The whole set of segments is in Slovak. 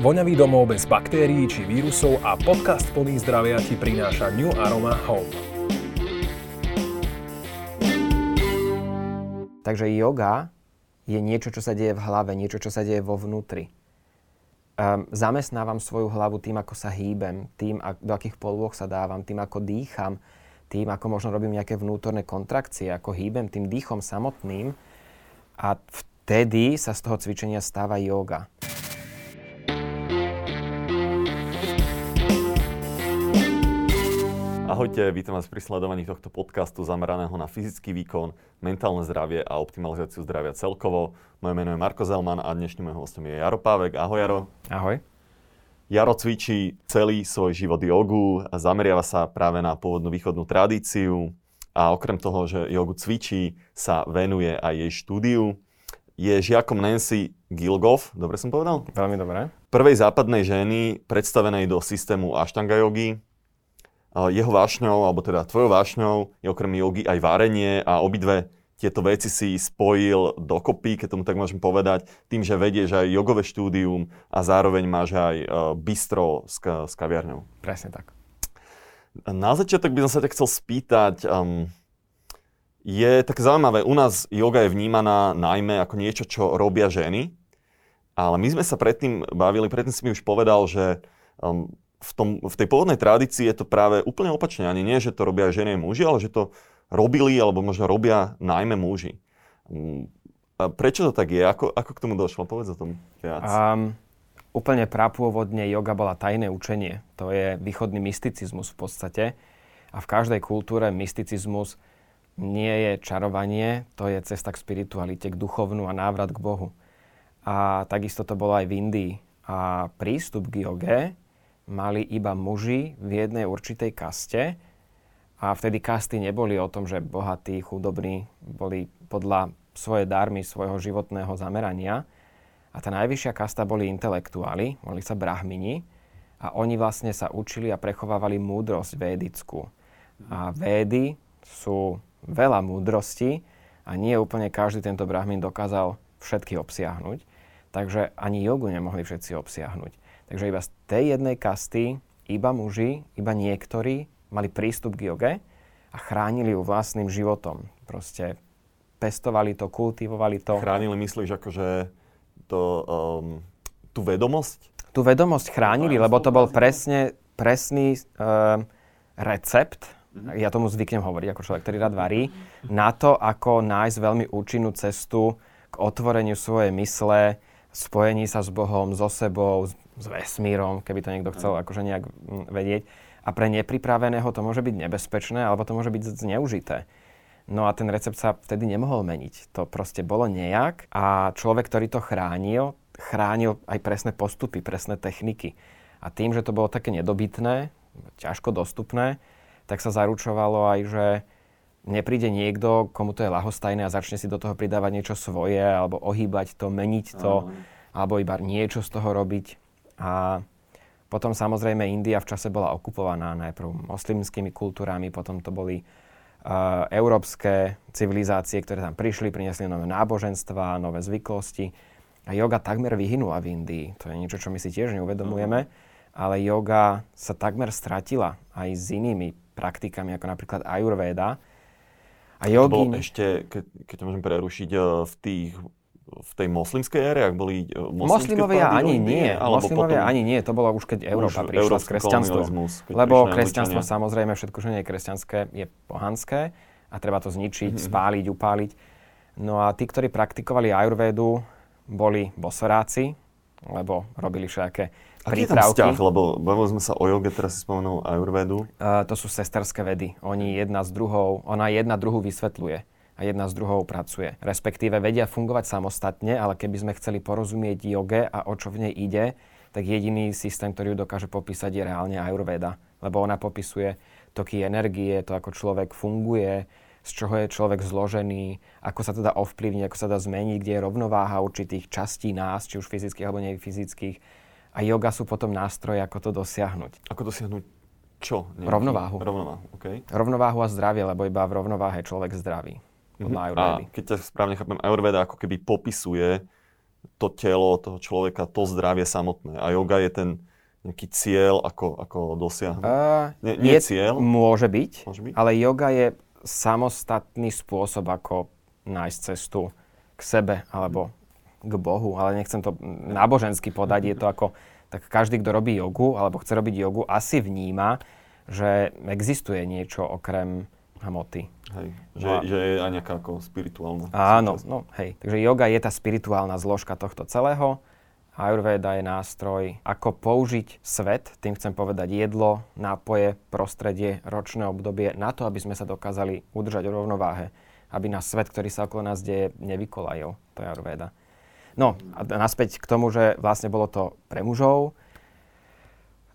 Voňavý domov bez baktérií či vírusov a podcast plný zdravia ti prináša New Aroma Home. Takže yoga je niečo, čo sa deje v hlave, niečo, čo sa deje vo vnútri. Um, zamestnávam svoju hlavu tým, ako sa hýbem, tým, ak, do akých polôch sa dávam, tým, ako dýcham, tým, ako možno robím nejaké vnútorné kontrakcie, ako hýbem tým dýchom samotným. A vtedy sa z toho cvičenia stáva yoga. Ahojte, vítam vás pri sledovaní tohto podcastu zameraného na fyzický výkon, mentálne zdravie a optimalizáciu zdravia celkovo. Moje meno je Marko Zelman a dnešným mojím hostom je Jaro Pávek. Ahoj Jaro. Ahoj. Jaro cvičí celý svoj život jogu a zameriava sa práve na pôvodnú východnú tradíciu a okrem toho, že jogu cvičí, sa venuje aj jej štúdiu. Je žiakom Nancy Gilgoff, dobre som povedal? Veľmi dobre. Prvej západnej ženy predstavenej do systému Ashtanga jogy, jeho vášňou, alebo teda tvojou vášňou je okrem jogy aj varenie a obidve tieto veci si spojil dokopy, keď tomu tak môžem povedať, tým, že vedieš aj jogové štúdium a zároveň máš aj uh, bistro s, s kaviarňou. Presne tak. Na začiatok by som sa ťa chcel spýtať, um, je také zaujímavé, u nás yoga je vnímaná najmä ako niečo, čo robia ženy, ale my sme sa predtým bavili, predtým si mi už povedal, že um, v, tom, v tej pôvodnej tradícii je to práve úplne opačne. Ani nie, že to robia ženy a muži, ale že to robili, alebo možno robia najmä muži. Mm, a prečo to tak je? Ako, ako k tomu došlo? Povedz o tom viac. Um, úplne prapôvodne yoga bola tajné učenie. To je východný mysticizmus v podstate. A v každej kultúre mysticizmus nie je čarovanie, to je cesta k spiritualite, k duchovnú a návrat k Bohu. A takisto to bolo aj v Indii. A prístup k joge mali iba muži v jednej určitej kaste a vtedy kasty neboli o tom, že bohatí, chudobní boli podľa svoje dármy, svojho životného zamerania. A tá najvyššia kasta boli intelektuáli, boli sa brahmini a oni vlastne sa učili a prechovávali múdrosť védickú. A védy sú veľa múdrosti a nie úplne každý tento brahmin dokázal všetky obsiahnuť. Takže ani jogu nemohli všetci obsiahnuť. Takže iba z tej jednej kasty, iba muži, iba niektorí mali prístup k joge a chránili ju vlastným životom. Proste pestovali to, kultivovali to. Chránili, myslíš, akože to, um, tú vedomosť? Tú vedomosť chránili, lebo to bol presne, presný um, recept, mm-hmm. ja tomu zvyknem hovoriť ako človek, ktorý rád varí, na to, ako nájsť veľmi účinnú cestu k otvoreniu svojej mysle, spojení sa s Bohom, so sebou, s vesmírom, keby to niekto chcel akože nejak vedieť. A pre nepripraveného to môže byť nebezpečné, alebo to môže byť zneužité. No a ten recept sa vtedy nemohol meniť. To proste bolo nejak a človek, ktorý to chránil, chránil aj presné postupy, presné techniky. A tým, že to bolo také nedobytné, ťažko dostupné, tak sa zaručovalo aj, že nepríde niekto, komu to je lahostajné a začne si do toho pridávať niečo svoje, alebo ohýbať to, meniť to, alebo iba niečo z toho robiť. A potom samozrejme India v čase bola okupovaná najprv moslimskými kultúrami, potom to boli uh, európske civilizácie, ktoré tam prišli, priniesli nové náboženstva, nové zvyklosti. A yoga takmer vyhynula v Indii. To je niečo, čo my si tiež neuvedomujeme. Uh-huh. Ale yoga sa takmer stratila aj s inými praktikami, ako napríklad Ayurveda. A jogin... To bolo ešte, keď, keď to môžem prerušiť, eh, v tých v tej moslimskej ére, ak boli e, Moslimovia ani nie. Alebo Moslimovia ani nie. To bolo už keď Európa prišla s kresťanstvom. Lebo kresťanstvo samozrejme, všetko, čo nie je kresťanské, je pohanské a treba to zničiť, mm-hmm. spáliť, upáliť. No a tí, ktorí praktikovali ajurvédu, boli bosoráci, lebo robili všaké prípravky. Aký je tam vzťah? Lebo bavili sme sa o joge, teraz si spomenul ajurvédu. Uh, to sú sesterské vedy. Oni jedna s druhou, ona jedna druhú vysvetľuje a jedna s druhou pracuje. Respektíve vedia fungovať samostatne, ale keby sme chceli porozumieť joge a o čo v nej ide, tak jediný systém, ktorý ju dokáže popísať, je reálne Ayurveda. Lebo ona popisuje toky energie, to ako človek funguje, z čoho je človek zložený, ako sa to dá ovplyvniť, ako sa dá zmeniť, kde je rovnováha určitých častí nás, či už fyzických alebo fyzických. A yoga sú potom nástroje, ako to dosiahnuť. Ako dosiahnuť čo? Nejaký? Rovnováhu. Rovnováhu, okay. Rovnováhu a zdravie, lebo iba v rovnováhe človek zdravý podľa Ayurvedy. A keď ťa správne chápem, Ayurveda ako keby popisuje to telo toho človeka, to zdravie samotné. A yoga je ten nejaký cieľ, ako, ako dosiahnuť. Uh, nie, nie je, cieľ? Môže byť, môže byť, ale yoga je samostatný spôsob, ako nájsť cestu k sebe alebo k Bohu, ale nechcem to nábožensky podať, je to ako, tak každý, kto robí jogu alebo chce robiť jogu, asi vníma, že existuje niečo okrem hmoty. Hej, že, no, že je aj nejaká ako spirituálna. Áno, no hej. Takže yoga je tá spirituálna zložka tohto celého. Ayurveda je nástroj, ako použiť svet, tým chcem povedať jedlo, nápoje, prostredie, ročné obdobie, na to, aby sme sa dokázali udržať v rovnováhe. Aby nás svet, ktorý sa okolo nás deje, nevykolajil. To je Ayurveda. No a naspäť k tomu, že vlastne bolo to pre mužov.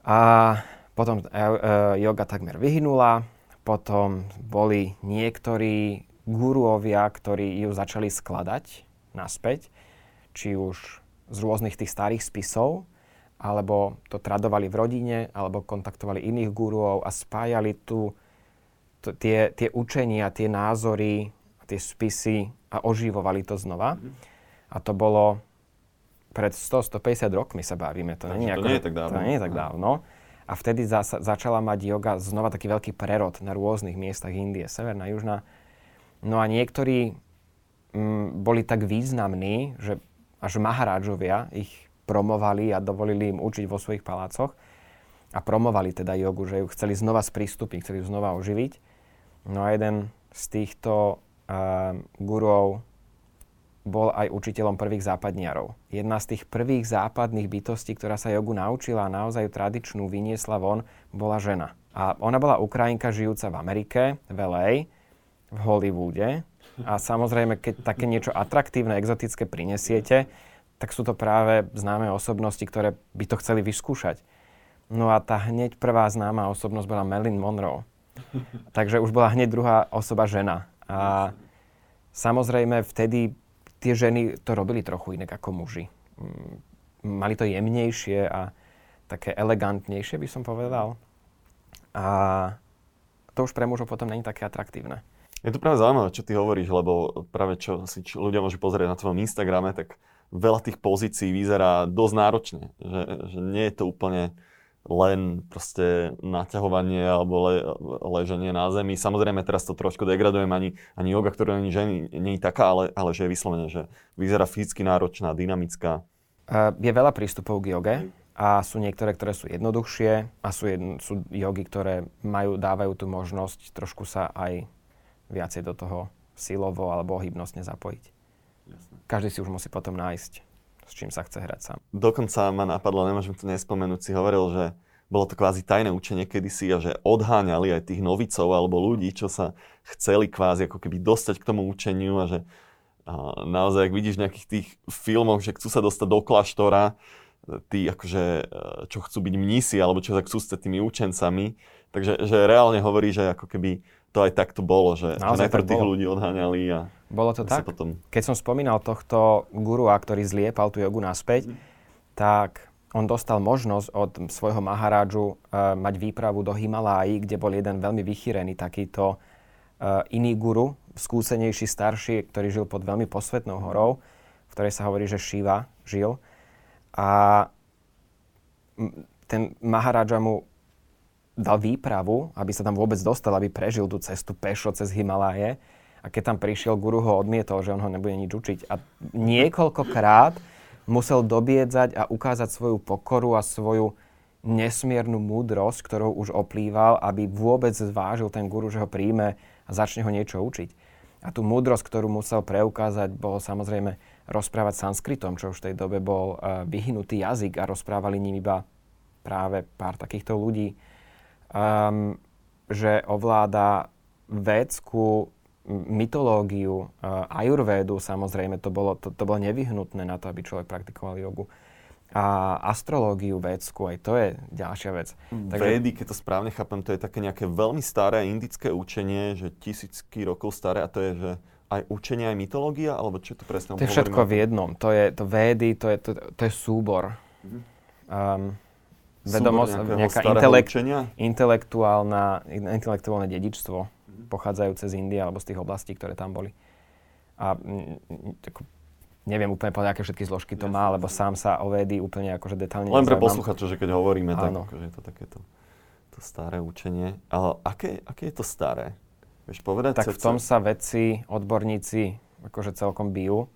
A potom uh, yoga takmer vyhynula, potom boli niektorí guruovia, ktorí ju začali skladať naspäť, či už z rôznych tých starých spisov, alebo to tradovali v rodine, alebo kontaktovali iných guruov a spájali tu t- tie, tie učenia, tie názory, tie spisy a oživovali to znova. Mm-hmm. A to bolo pred 100-150 rokmi sa bavíme. To, nie, to nie je tak dávno. To nie je tak dávno. A vtedy zasa, začala mať yoga znova taký veľký prerod na rôznych miestach Indie, severná, južná. No a niektorí mm, boli tak významní, že až Maharážovia ich promovali a dovolili im učiť vo svojich palácoch a promovali teda jogu, že ju chceli znova sprístupiť, chceli ju znova oživiť. No a jeden z týchto uh, gurov bol aj učiteľom prvých západniarov. Jedna z tých prvých západných bytostí, ktorá sa jogu naučila a naozaj tradičnú vyniesla von, bola žena. A ona bola Ukrajinka žijúca v Amerike, v LA, v Hollywoode. A samozrejme, keď také niečo atraktívne, exotické prinesiete, tak sú to práve známe osobnosti, ktoré by to chceli vyskúšať. No a tá hneď prvá známa osobnosť bola Marilyn Monroe. Takže už bola hneď druhá osoba žena. A samozrejme vtedy tie ženy to robili trochu inak ako muži. Mm, mali to jemnejšie a také elegantnejšie, by som povedal. A to už pre mužov potom není také atraktívne. Je to práve zaujímavé, čo ty hovoríš, lebo práve čo si čo ľudia môžu pozrieť na tvojom Instagrame, tak veľa tých pozícií vyzerá dosť náročne. Že, že nie je to úplne len proste naťahovanie alebo le, leženie na zemi. Samozrejme, teraz to trošku degradujem, ani, ani yoga, ktorá nie, ženy, nie je taká, ale, ale že je vyslovene, že vyzerá fyzicky náročná, dynamická. je veľa prístupov k joge a sú niektoré, ktoré sú jednoduchšie a sú, jedn, sú jogy, ktoré majú, dávajú tú možnosť trošku sa aj viacej do toho silovo alebo hybnostne zapojiť. Jasne. Každý si už musí potom nájsť s čím sa chce hrať sám. Dokonca ma napadlo, nemôžem to nespomenúť, si hovoril, že bolo to kvázi tajné učenie kedysi a že odháňali aj tých novicov alebo ľudí, čo sa chceli kvázi ako keby dostať k tomu učeniu a že a naozaj, ak vidíš v nejakých tých filmoch, že chcú sa dostať do kláštora, tí akože, e, čo chcú byť mnísi alebo čo chcú s tými učencami, takže že reálne hovorí, že ako keby to aj takto bolo, že, že najprv tých bolo. ľudí odháňali a Bolo to tak? Potom... Keď som spomínal tohto gurua, ktorý zliepal tú jogu naspäť, mm. tak on dostal možnosť od svojho maharádžu uh, mať výpravu do Himaláji, kde bol jeden veľmi vychýrený takýto uh, iný guru, skúsenejší, starší, ktorý žil pod veľmi posvetnou horou, v ktorej sa hovorí, že Shiva žil. A ten maharádža mu dal výpravu, aby sa tam vôbec dostal, aby prežil tú cestu pešo cez Himaláje. A keď tam prišiel, guru ho odmietol, že on ho nebude nič učiť. A niekoľkokrát musel dobiedzať a ukázať svoju pokoru a svoju nesmiernu múdrosť, ktorou už oplýval, aby vôbec zvážil ten guru, že ho príjme a začne ho niečo učiť. A tú múdrosť, ktorú musel preukázať, bolo samozrejme rozprávať sanskritom, čo už v tej dobe bol uh, vyhnutý jazyk a rozprávali ním iba práve pár takýchto ľudí um, že ovláda védskú mytológiu, ajurvédu, samozrejme, to bolo, to, to bolo nevyhnutné na to, aby človek praktikoval jogu. A astrológiu védsku, aj to je ďalšia vec. Takže... Védy, keď to správne chápem, to je také nejaké veľmi staré indické učenie, že tisícky rokov staré a to je, že aj učenie, aj mytológia, alebo čo to presne To je všetko v jednom. To je to védy, to je, to, to je súbor. Um, vedomosť, nejaká intelekt, intelektuálna, intelektuálne dedičstvo. Pochádzajúce z Indie alebo z tých oblastí, ktoré tam boli. A mm, neviem úplne povedať, aké všetky zložky to má, lebo sám sa o védy úplne akože detálne Len pre posluchačov, že keď hovoríme, tak Áno. akože je to takéto to staré učenie. Ale aké, aké je to staré? Vieš povedať? Tak v tom sa vedci, odborníci akože celkom bijú,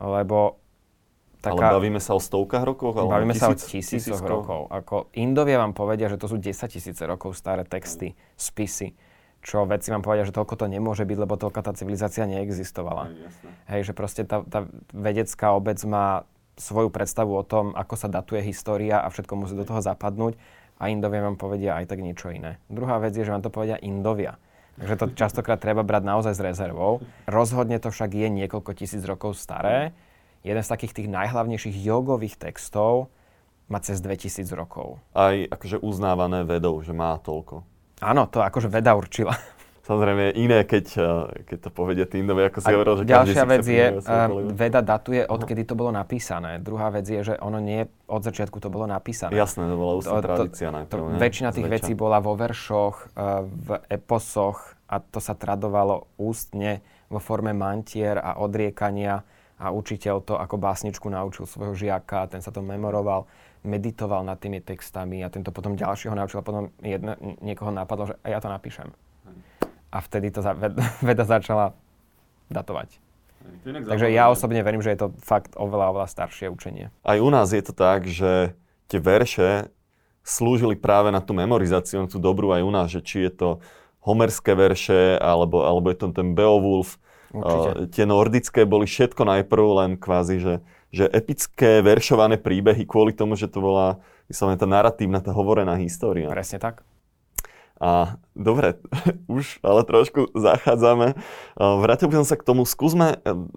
lebo Ale taká, bavíme sa o stovkách rokov? alebo bavíme sa o tisíc- tisícoch tisíckov? rokov. Ako Indovia vám povedia, že to sú 10 tisíce rokov staré texty, spisy, čo vedci vám povedia, že toľko to nemôže byť, lebo toľka tá civilizácia neexistovala. Hej, jasné. Hej, že proste tá, tá vedecká obec má svoju predstavu o tom, ako sa datuje história a všetko musí do toho zapadnúť a Indovia vám povedia aj tak niečo iné. Druhá vec je, že vám to povedia Indovia. Takže to častokrát treba brať naozaj s rezervou. Rozhodne to však je niekoľko tisíc rokov staré. Jeden z takých tých najhlavnejších jogových textov má cez 2000 rokov. Aj akože uznávané vedou, že má toľko. Áno, to akože veda určila. Samozrejme je iné, keď, eh, keď to povedia tí Indové, ako si hovoril, že ďalšia vec je, kolegu. veda datuje, odkedy to bolo napísané. Druhá vec je, že ono nie od začiatku to bolo napísané. Jasné, to bola ústna tradícia najprv. väčšina tých Zväčša. vecí bola vo veršoch, uh, v eposoch a to sa tradovalo ústne vo forme mantier a odriekania a učiteľ to ako básničku naučil svojho žiaka, ten sa to memoroval, meditoval nad tými textami a tento potom ďalšieho naučil a potom jedne, niekoho napadlo, že a ja to napíšem. A vtedy to za, ved, veda začala datovať. Takže ja osobne verím, že je to fakt oveľa, oveľa staršie učenie. Aj u nás je to tak, že tie verše slúžili práve na tú memorizáciu, na tú dobrú aj u nás, že či je to homerské verše, alebo, alebo je to ten Beowulf. Určite. Uh, tie nordické boli všetko najprv len kvázi, že, že epické veršované príbehy kvôli tomu, že to bola vyslovene tá narratívna, tá hovorená história. Presne tak. A dobre, už ale trošku zachádzame. Uh, Vrátil by som sa k tomu. Skúsme, uh,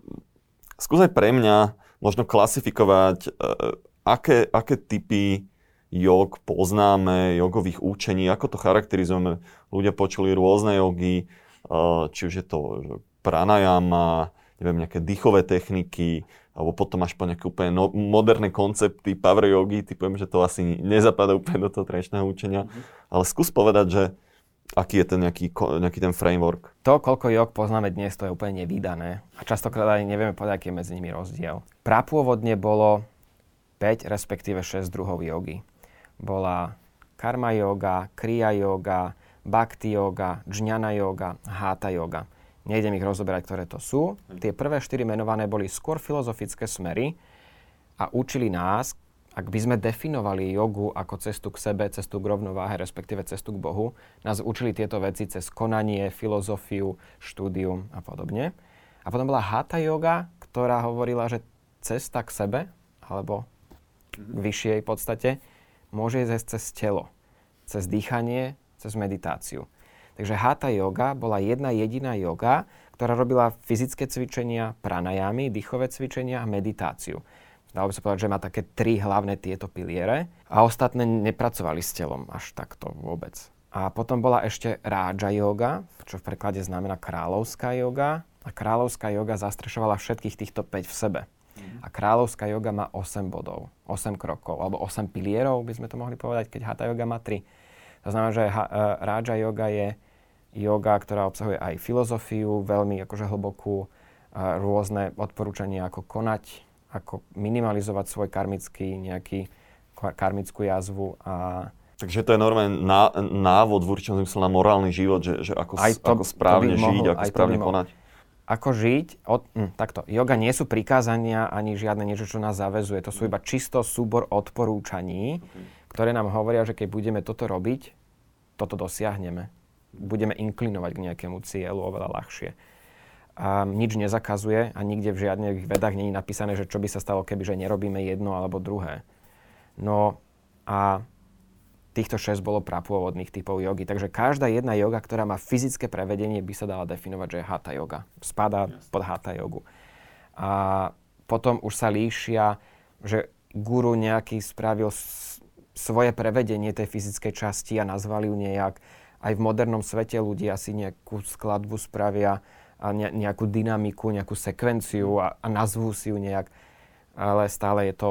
skús aj pre mňa možno klasifikovať, uh, aké, aké typy jog poznáme, jogových učení, ako to charakterizujeme. Ľudia počuli rôzne jogy, či už je to že pranayama, neviem, nejaké dýchové techniky, alebo potom až po nejaké úplne no, moderné koncepty power jogy, typujem, že to asi nezapadá úplne do toho trečného učenia. Ale skús povedať, že aký je ten nejaký, nejaký ten framework. To, koľko jog poznáme dnes, to je úplne nevydané. A častokrát aj nevieme povedať, aký je medzi nimi rozdiel. Prapôvodne bolo 5, respektíve 6 druhov jogy. Bola karma yoga, kriya yoga, bhakti yoga, džňana yoga, hatha yoga. Nejdem ich rozoberať, ktoré to sú. Tie prvé štyri menované boli skôr filozofické smery a učili nás, ak by sme definovali jogu ako cestu k sebe, cestu k rovnováhe, respektíve cestu k Bohu, nás učili tieto veci cez konanie, filozofiu, štúdium a podobne. A potom bola hatha yoga, ktorá hovorila, že cesta k sebe, alebo k vyššej podstate, môže ísť cez telo, cez dýchanie, cez meditáciu. Takže hatha yoga bola jedna jediná yoga, ktorá robila fyzické cvičenia, pranajamy, dýchové cvičenia a meditáciu. Dalo by sa povedať, že má také tri hlavné tieto piliere a ostatné nepracovali s telom až takto vôbec. A potom bola ešte Raja yoga, čo v preklade znamená kráľovská yoga. A kráľovská yoga zastrešovala všetkých týchto 5 v sebe. A kráľovská yoga má 8 bodov, 8 krokov, alebo 8 pilierov by sme to mohli povedať, keď hatha yoga má 3. To znamená, že ha, Raja yoga je yoga, ktorá obsahuje aj filozofiu, veľmi akože hlbokú, a rôzne odporúčania, ako konať, ako minimalizovať svoj karmický nejaký kar- karmickú jazvu a Takže to je normálne ná, návod v určitom zmysle na morálny život, že, že ako, Aj to- ako to správne mohol- žiť, ako to správne konať. ako žiť. Od, hm, takto, yoga nie sú prikázania ani žiadne niečo, čo nás zavezuje. To sú iba čisto súbor odporúčaní, ktoré nám hovoria, že keď budeme toto robiť, toto dosiahneme. Budeme inklinovať k nejakému cieľu oveľa ľahšie. A nič nezakazuje a nikde v žiadnych vedách je napísané, že čo by sa stalo, keby že nerobíme jedno alebo druhé. No a týchto šesť bolo prapôvodných typov jogy. Takže každá jedna joga, ktorá má fyzické prevedenie, by sa dala definovať, že je hatha yoga. Spadá pod hatha jogu. A potom už sa líšia, že guru nejaký spravil svoje prevedenie tej fyzickej časti a nazvali ju nejak. Aj v modernom svete ľudia si nejakú skladbu spravia a ne, nejakú dynamiku, nejakú sekvenciu a, a nazvú si ju nejak. Ale stále je to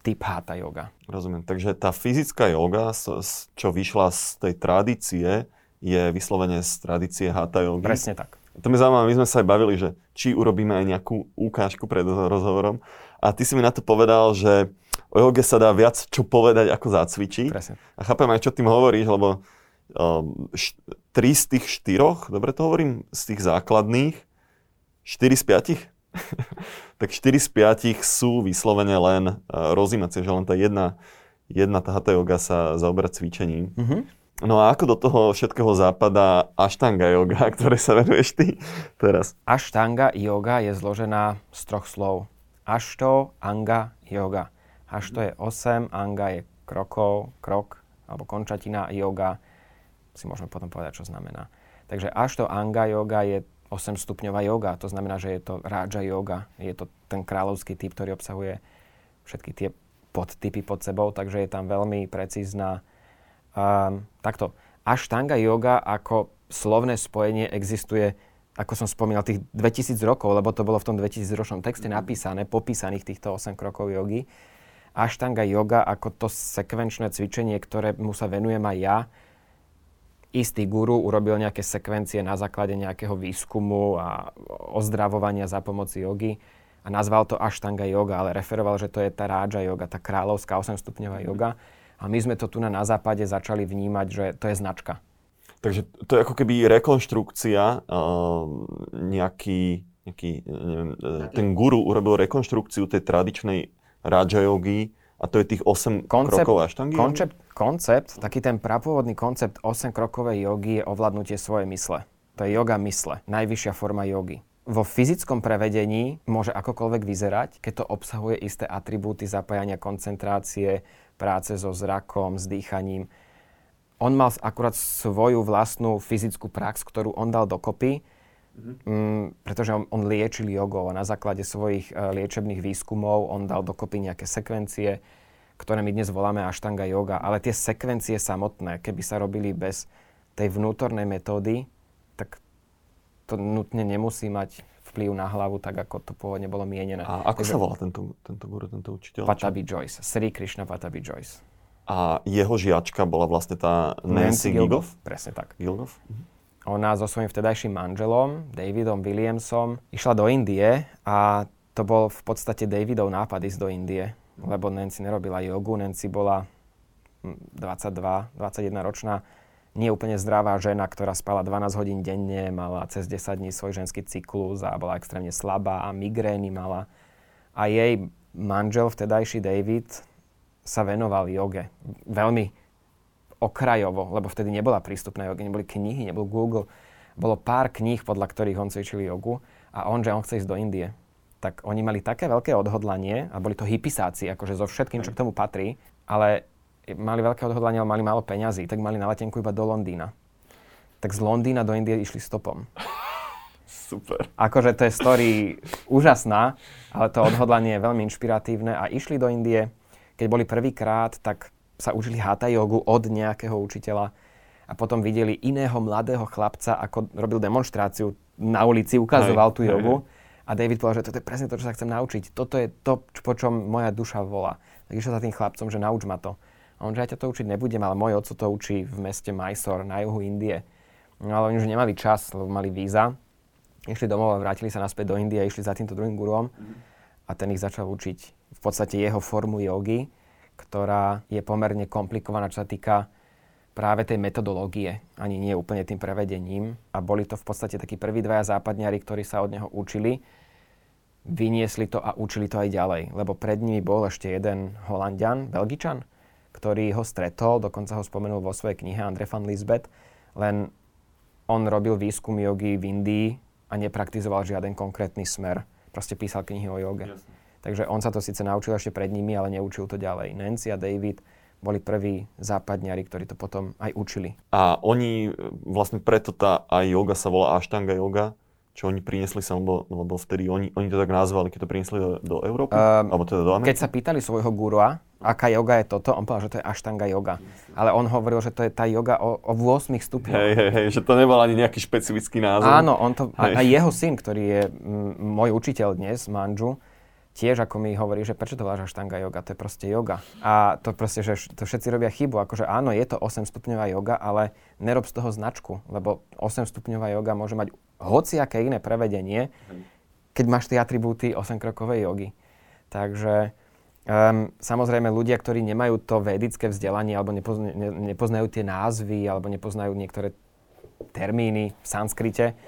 typ hatha yoga. Rozumiem. Takže tá fyzická yoga, čo vyšla z tej tradície, je vyslovene z tradície hatha yogy. Presne tak. To mi zaujímavé, my sme sa aj bavili, že či urobíme aj nejakú ukážku pred rozhovorom. A ty si mi na to povedal, že o joge sa dá viac čo povedať, ako zacvičiť. Presne. A chápem aj, čo tým hovoríš, lebo tri z tých štyroch, dobre to hovorím, z tých základných, štyri z piatich? tak 4 z 5 sú vyslovene len uh, rozimácie, že len tá jedna, jedna tá hatha yoga sa zaoberá cvičením. Mhm. No a ako do toho všetkého západa ashtanga yoga, ktoré sa venuješ ty teraz? Ashtanga yoga je zložená z troch slov. Ashto, anga, yoga. Ashto je 8, anga je krokov, krok, alebo končatina, yoga si môžeme potom povedať, čo znamená. Takže Ashto Anga yoga je 8 stupňová yoga, to znamená, že je to Raja yoga, je to ten kráľovský typ, ktorý obsahuje všetky tie podtypy pod sebou, takže je tam veľmi precízna Um, takto, Ashtanga yoga ako slovné spojenie existuje, ako som spomínal, tých 2000 rokov, lebo to bolo v tom 2000 ročnom texte napísané, popísaných týchto 8 krokov jogy. Ashtanga yoga ako to sekvenčné cvičenie, ktorému sa venujem aj ja, istý guru urobil nejaké sekvencie na základe nejakého výskumu a ozdravovania za pomoci jogy a nazval to Ashtanga yoga, ale referoval, že to je tá Raja yoga, tá kráľovská 8-stupňová yoga. A my sme to tu na, na západe začali vnímať, že to je značka. Takže to je ako keby rekonštrukcia, uh, nejaký, nejaký neviem, uh, ten guru urobil rekonštrukciu tej tradičnej Raja yogi a to je tých 8 koncept, krokov aštangy? Koncept, koncept, taký ten prapôvodný koncept 8 krokovej jogy je ovládnutie svojej mysle. To je yoga mysle, najvyššia forma jogy. Vo fyzickom prevedení môže akokoľvek vyzerať, keď to obsahuje isté atribúty zapájania koncentrácie, práce so zrakom, s dýchaním. On mal akurát svoju vlastnú fyzickú prax, ktorú on dal dokopy, mm-hmm. m, pretože on, on liečil jogou a na základe svojich uh, liečebných výskumov on dal dokopy nejaké sekvencie, ktoré my dnes voláme Ashtanga yoga. Ale tie sekvencie samotné, keby sa robili bez tej vnútornej metódy, tak to nutne nemusí mať vplyv na hlavu, tak ako to pôvodne bolo mienené. A ako Takže, sa volá tento, tento guru, tento učiteľ? Patabi Joyce, Sri Krishna Patabi Joyce. A jeho žiačka bola vlastne tá Nancy, Nancy Gilgoff? Presne tak. Gilgoff? Mhm. Ona so svojím vtedajším manželom, Davidom Williamsom, išla do Indie a to bol v podstate Davidov nápad ísť do Indie, lebo Nancy nerobila jogu, Nancy bola 22, hm, 21 ročná nie úplne zdravá žena, ktorá spala 12 hodín denne, mala cez 10 dní svoj ženský cyklus a bola extrémne slabá a migrény mala. A jej manžel, vtedajší David, sa venoval joge. Veľmi okrajovo, lebo vtedy nebola prístupná joga, neboli knihy, nebol Google. Bolo pár kníh, podľa ktorých on cvičil jogu a on, že on chce ísť do Indie. Tak oni mali také veľké odhodlanie a boli to hypisáci, akože so všetkým, čo k tomu patrí, ale mali veľké odhodlanie, ale mali málo peňazí, tak mali na letenku iba do Londýna. Tak z Londýna do Indie išli stopom. Super. Akože to je story úžasná, ale to odhodlanie je veľmi inšpiratívne a išli do Indie. Keď boli prvýkrát, tak sa užili hatha jogu od nejakého učiteľa a potom videli iného mladého chlapca, ako robil demonstráciu na ulici, ukazoval hej, tú jogu. Hej. A David povedal, že toto je presne to, čo sa chcem naučiť. Toto je to, po čom moja duša volá. Tak išiel za tým chlapcom, že nauč ma to. A on, že ja ťa to učiť nebudem, ale môj oco to učí v meste Mysore na juhu Indie. No ale oni už nemali čas, lebo mali víza. Išli domov a vrátili sa naspäť do Indie a išli za týmto druhým gurom. A ten ich začal učiť v podstate jeho formu jogy, ktorá je pomerne komplikovaná, čo sa týka práve tej metodológie, ani nie úplne tým prevedením. A boli to v podstate takí prví dvaja západniari, ktorí sa od neho učili, vyniesli to a učili to aj ďalej. Lebo pred nimi bol ešte jeden Holandian, Belgičan, ktorý ho stretol, dokonca ho spomenul vo svojej knihe Andre van Lisbeth, len on robil výskum jogy v Indii a nepraktizoval žiaden konkrétny smer. Proste písal knihy o joge. Jasne. Takže on sa to síce naučil ešte pred nimi, ale neučil to ďalej. Nancy a David boli prví západňari, ktorí to potom aj učili. A oni, vlastne preto tá aj yoga sa volá Ashtanga yoga, čo oni priniesli sa, lebo, lebo vtedy oni, oni to tak nazvali, keď to priniesli do, do Európy? Um, alebo teda do Ameriky? Keď sa pýtali svojho gurua, aká yoga je toto, on povedal, že to je Ashtanga yoga. Ale on hovoril, že to je tá yoga o, o 8 stupňoch. Hej, hej, hej, že to nebol ani nejaký špecifický názov. Áno, on to, a, a jeho syn, ktorý je m, môj učiteľ dnes, Manžu, tiež ako mi hovorí, že prečo to voláš Ashtanga yoga, to je proste yoga. A to proste, že to všetci robia chybu, akože áno, je to 8 stupňová yoga, ale nerob z toho značku, lebo 8 stupňová yoga môže mať hociaké iné prevedenie, keď máš tie atribúty 8-krokovej jogy. Takže um, samozrejme ľudia, ktorí nemajú to vedické vzdelanie alebo nepozna, ne, nepoznajú tie názvy alebo nepoznajú niektoré termíny v sanskrite,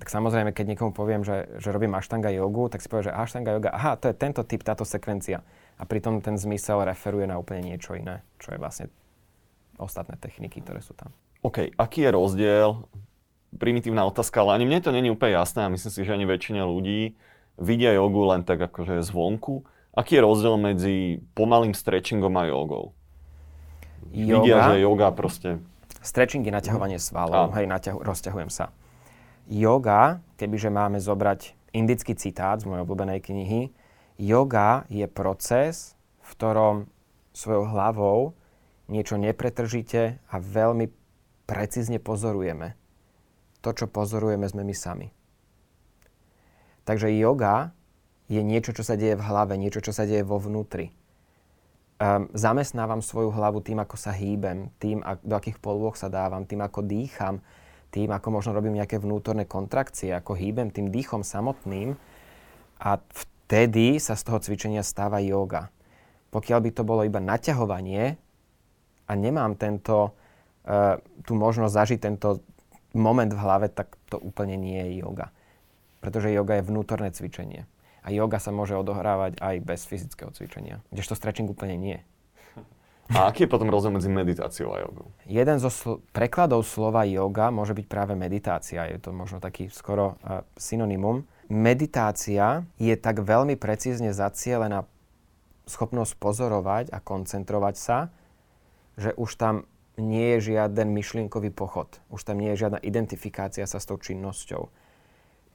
tak samozrejme, keď niekomu poviem, že, že robím ashtanga jogu, tak si povie, že ashtanga yoga, aha, to je tento typ, táto sekvencia. A pritom ten zmysel referuje na úplne niečo iné, čo je vlastne ostatné techniky, ktoré sú tam. OK, aký je rozdiel? Primitívna otázka, ale ani mne to není úplne jasné a myslím si, že ani väčšina ľudí vidia jogu len tak akože zvonku. Aký je rozdiel medzi pomalým stretchingom a jogou? Yoga, Vidia, že yoga proste... Stretching je naťahovanie svalov, hej, naťahu, rozťahujem sa. Yoga, kebyže máme zobrať indický citát z mojej obľúbenej knihy, yoga je proces, v ktorom svojou hlavou niečo nepretržite a veľmi precízne pozorujeme. To, čo pozorujeme, sme my sami. Takže yoga je niečo, čo sa deje v hlave, niečo, čo sa deje vo vnútri. Um, zamestnávam svoju hlavu tým, ako sa hýbem, tým, ak, do akých polôch sa dávam, tým, ako dýcham, tým, ako možno robím nejaké vnútorné kontrakcie, ako hýbem tým dýchom samotným a vtedy sa z toho cvičenia stáva yoga. Pokiaľ by to bolo iba naťahovanie a nemám tento, uh, tú možnosť zažiť tento moment v hlave, tak to úplne nie je yoga. Pretože yoga je vnútorné cvičenie. A yoga sa môže odohrávať aj bez fyzického cvičenia. Kdežto stretching úplne nie. A aký je potom rozdiel medzi meditáciou a jogou? Jeden zo sl- prekladov slova yoga môže byť práve meditácia. Je to možno taký skoro uh, synonymum. Meditácia je tak veľmi precízne zacielená schopnosť pozorovať a koncentrovať sa, že už tam nie je žiaden myšlienkový pochod. Už tam nie je žiadna identifikácia sa s tou činnosťou.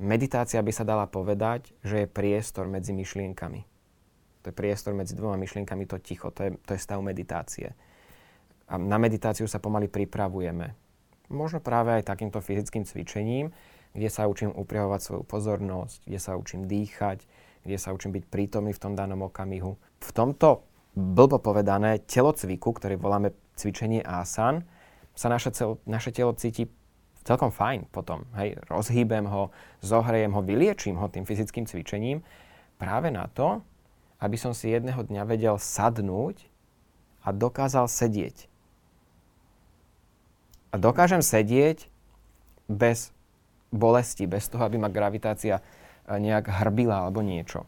Meditácia by sa dala povedať, že je priestor medzi myšlienkami to je priestor medzi dvoma myšlienkami, to ticho, to je, to je stav meditácie. A na meditáciu sa pomaly pripravujeme. Možno práve aj takýmto fyzickým cvičením, kde sa učím upriahovať svoju pozornosť, kde sa učím dýchať, kde sa učím byť prítomný v tom danom okamihu. V tomto blbo povedané telocviku, ktorý voláme cvičenie asan, sa naše, cel, naše telo cíti celkom fajn potom. Hej, rozhýbem ho, zohrejem ho, vyliečím ho tým fyzickým cvičením práve na to, aby som si jedného dňa vedel sadnúť a dokázal sedieť. A dokážem sedieť bez bolesti, bez toho, aby ma gravitácia eh, nejak hrbila alebo niečo.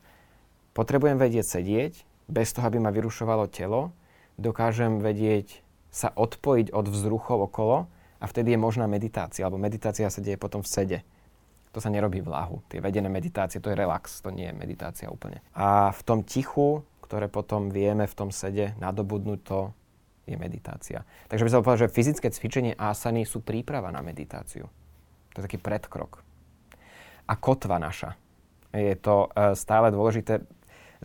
Potrebujem vedieť sedieť, bez toho, aby ma vyrušovalo telo. Dokážem vedieť sa odpojiť od vzruchov okolo a vtedy je možná meditácia, alebo meditácia sa deje potom v sede to sa nerobí v lahu. Tie vedené meditácie, to je relax, to nie je meditácia úplne. A v tom tichu, ktoré potom vieme v tom sede nadobudnúť, to je meditácia. Takže by som povedal, že fyzické cvičenie asany sú príprava na meditáciu. To je taký predkrok. A kotva naša. Je to e, stále dôležité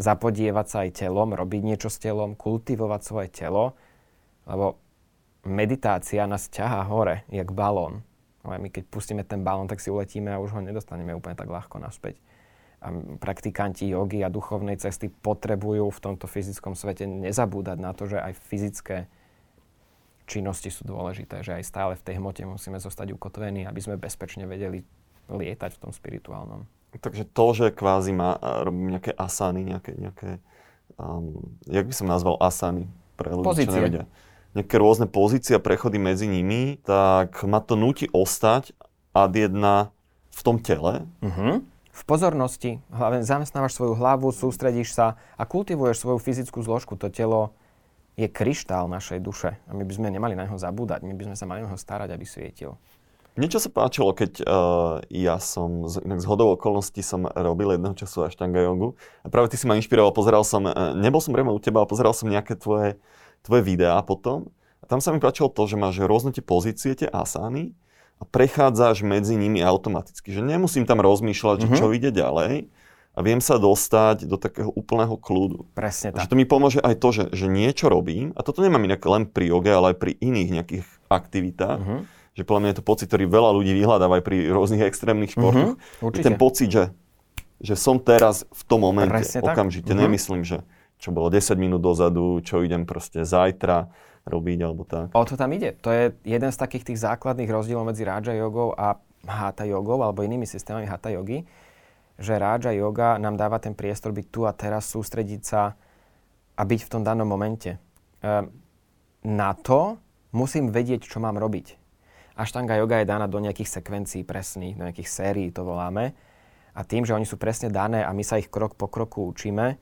zapodievať sa aj telom, robiť niečo s telom, kultivovať svoje telo, lebo meditácia nás ťahá hore, jak balón. Ale my keď pustíme ten balón, tak si uletíme a už ho nedostaneme úplne tak ľahko naspäť. A praktikanti jogy a duchovnej cesty potrebujú v tomto fyzickom svete nezabúdať na to, že aj fyzické činnosti sú dôležité, že aj stále v tej hmote musíme zostať ukotvení, aby sme bezpečne vedeli lietať v tom spirituálnom. Takže to, že kvázi má, robím nejaké asany, nejaké, nejaké um, jak by som nazval asany pre ľudí, Pozície. čo nevedia nejaké rôzne pozície a prechody medzi nimi, tak ma to nutí ostať ad jedna v tom tele. Uh-huh. V pozornosti, hlavne zamestnávaš svoju hlavu, sústredíš sa a kultivuješ svoju fyzickú zložku. To telo je kryštál našej duše a my by sme nemali na neho zabúdať, my by sme sa mali na neho starať, aby svietil. Niečo sa páčilo, keď uh, ja som, inak z hodou okolností som robil jedného času aštanga jogu a práve ty si ma inšpiroval, pozeral som, uh, nebol som priamo u teba, ale pozeral som nejaké tvoje tvoje videá potom. A tam sa mi páčilo to, že máš rôzne tie pozície, tie asány a prechádzaš medzi nimi automaticky. Že nemusím tam rozmýšľať, mm-hmm. čo ide ďalej a viem sa dostať do takého úplného kľudu. Presne tak. Že to mi pomôže aj to, že, že niečo robím, a toto nemám inak len pri joge, ale aj pri iných nejakých aktivitách, mm-hmm. že podľa mňa je to pocit, ktorý veľa ľudí vyhľadáva aj pri rôznych extrémnych športoch. Mm-hmm, ten pocit, že, že som teraz v tom momente, Presne okamžite, mm-hmm. nemyslím, že čo bolo 10 minút dozadu, čo idem proste zajtra robiť alebo tak. O to tam ide. To je jeden z takých tých základných rozdielov medzi Raja jogou a hatha jogou alebo inými systémami hatha jogy, že Raja yoga nám dáva ten priestor byť tu a teraz, sústrediť sa a byť v tom danom momente. Ehm, na to musím vedieť, čo mám robiť. Ashtanga yoga je daná do nejakých sekvencií presných, do nejakých sérií to voláme. A tým, že oni sú presne dané a my sa ich krok po kroku učíme,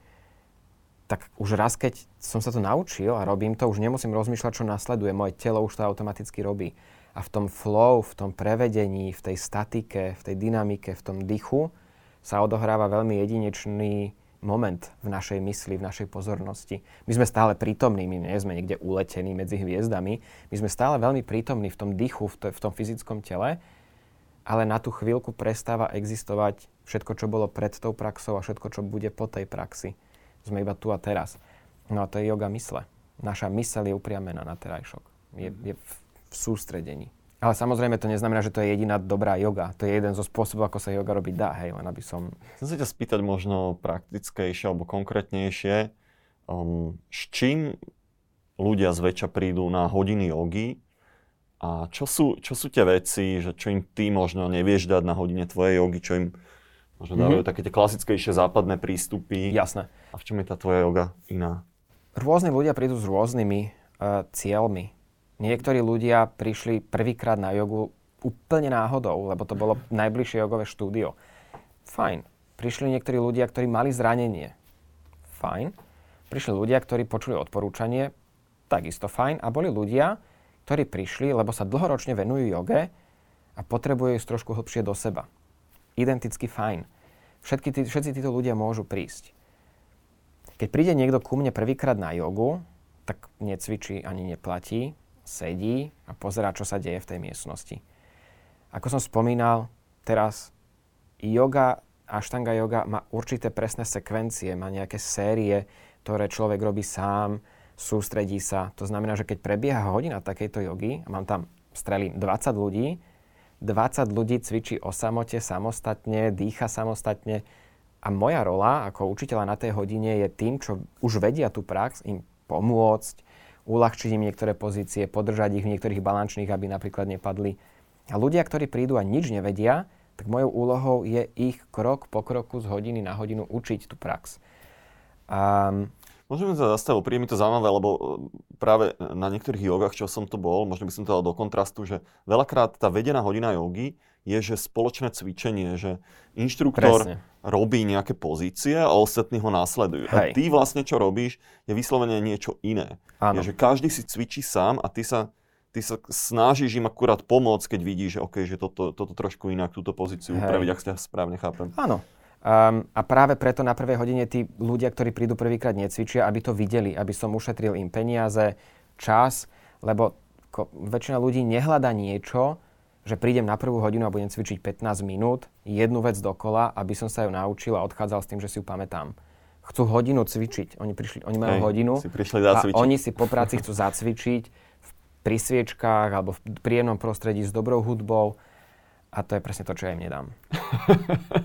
tak už raz, keď som sa to naučil a robím to, už nemusím rozmýšľať, čo nasleduje. Moje telo už to automaticky robí. A v tom flow, v tom prevedení, v tej statike, v tej dynamike, v tom dychu sa odohráva veľmi jedinečný moment v našej mysli, v našej pozornosti. My sme stále prítomní, my nie sme niekde uletení medzi hviezdami. My sme stále veľmi prítomní v tom dychu, v, to, v tom fyzickom tele, ale na tú chvíľku prestáva existovať všetko, čo bolo pred tou praxou a všetko, čo bude po tej praxi. Sme iba tu a teraz. No a to je yoga mysle. Naša mysel je upriamená na terajšok. Je, je v, v sústredení. Ale samozrejme to neznamená, že to je jediná dobrá yoga. To je jeden zo spôsobov, ako sa yoga robiť dá, hej, len aby som... Chcem sa ťa spýtať možno praktickejšie alebo konkrétnejšie, um, s čím ľudia zväčša prídu na hodiny jogy a čo sú, čo sú tie veci, že čo im ty možno nevieš dať na hodine tvojej jogy, čo im možno dávajú mm-hmm. také tie klasickejšie západné prístupy. Jasné. A v čom je tá tvoja yoga iná? Rôzni ľudia prídu s rôznymi uh, cieľmi. Niektorí ľudia prišli prvýkrát na jogu úplne náhodou, lebo to bolo najbližšie jogové štúdio. Fajn. Prišli niektorí ľudia, ktorí mali zranenie. Fajn. Prišli ľudia, ktorí počuli odporúčanie. Takisto fajn. A boli ľudia, ktorí prišli, lebo sa dlhoročne venujú joge a potrebujú ísť trošku hlbšie do seba. Identicky fajn. Všetky tí, všetci títo ľudia môžu prísť. Keď príde niekto ku mne prvýkrát na jogu, tak necvičí ani neplatí, sedí a pozerá, čo sa deje v tej miestnosti. Ako som spomínal, teraz yoga, ashtanga yoga má určité presné sekvencie, má nejaké série, ktoré človek robí sám, sústredí sa. To znamená, že keď prebieha hodina takejto jogy, a mám tam, strelím 20 ľudí, 20 ľudí cvičí o samote, samostatne, dýcha samostatne, a moja rola ako učiteľa na tej hodine je tým, čo už vedia tú prax, im pomôcť, uľahčiť im niektoré pozície, podržať ich v niektorých balančných, aby napríklad nepadli. A ľudia, ktorí prídu a nič nevedia, tak mojou úlohou je ich krok po kroku z hodiny na hodinu učiť tú prax. Um, Môžeme sa zastaviť, príde mi to zaujímavé, lebo e, práve na niektorých jogách, čo som to bol, možno by som to dal do kontrastu, že veľakrát tá vedená hodina jogy je, že spoločné cvičenie, že inštruktor Presne. robí nejaké pozície a ostatní ho následujú. Hej. A ty vlastne čo robíš, je vyslovene niečo iné. Áno. Je, že každý si cvičí sám a ty sa, ty sa snažíš im akurát pomôcť, keď vidíš, že, okay, že toto, toto trošku inak, túto pozíciu Hej. upraviť, ak ste správne chápem. Áno. Um, a práve preto na prvej hodine tí ľudia, ktorí prídu prvýkrát necvičia, aby to videli, aby som ušetril im peniaze, čas, lebo ko, väčšina ľudí nehľada niečo, že prídem na prvú hodinu a budem cvičiť 15 minút, jednu vec dokola, aby som sa ju naučil a odchádzal s tým, že si ju pamätám. Chcú hodinu cvičiť. Oni, prišli, oni majú Hej, hodinu si prišli a oni si po práci chcú zacvičiť v, pri sviečkách alebo v príjemnom prostredí s dobrou hudbou a to je presne to, čo ja im nedám.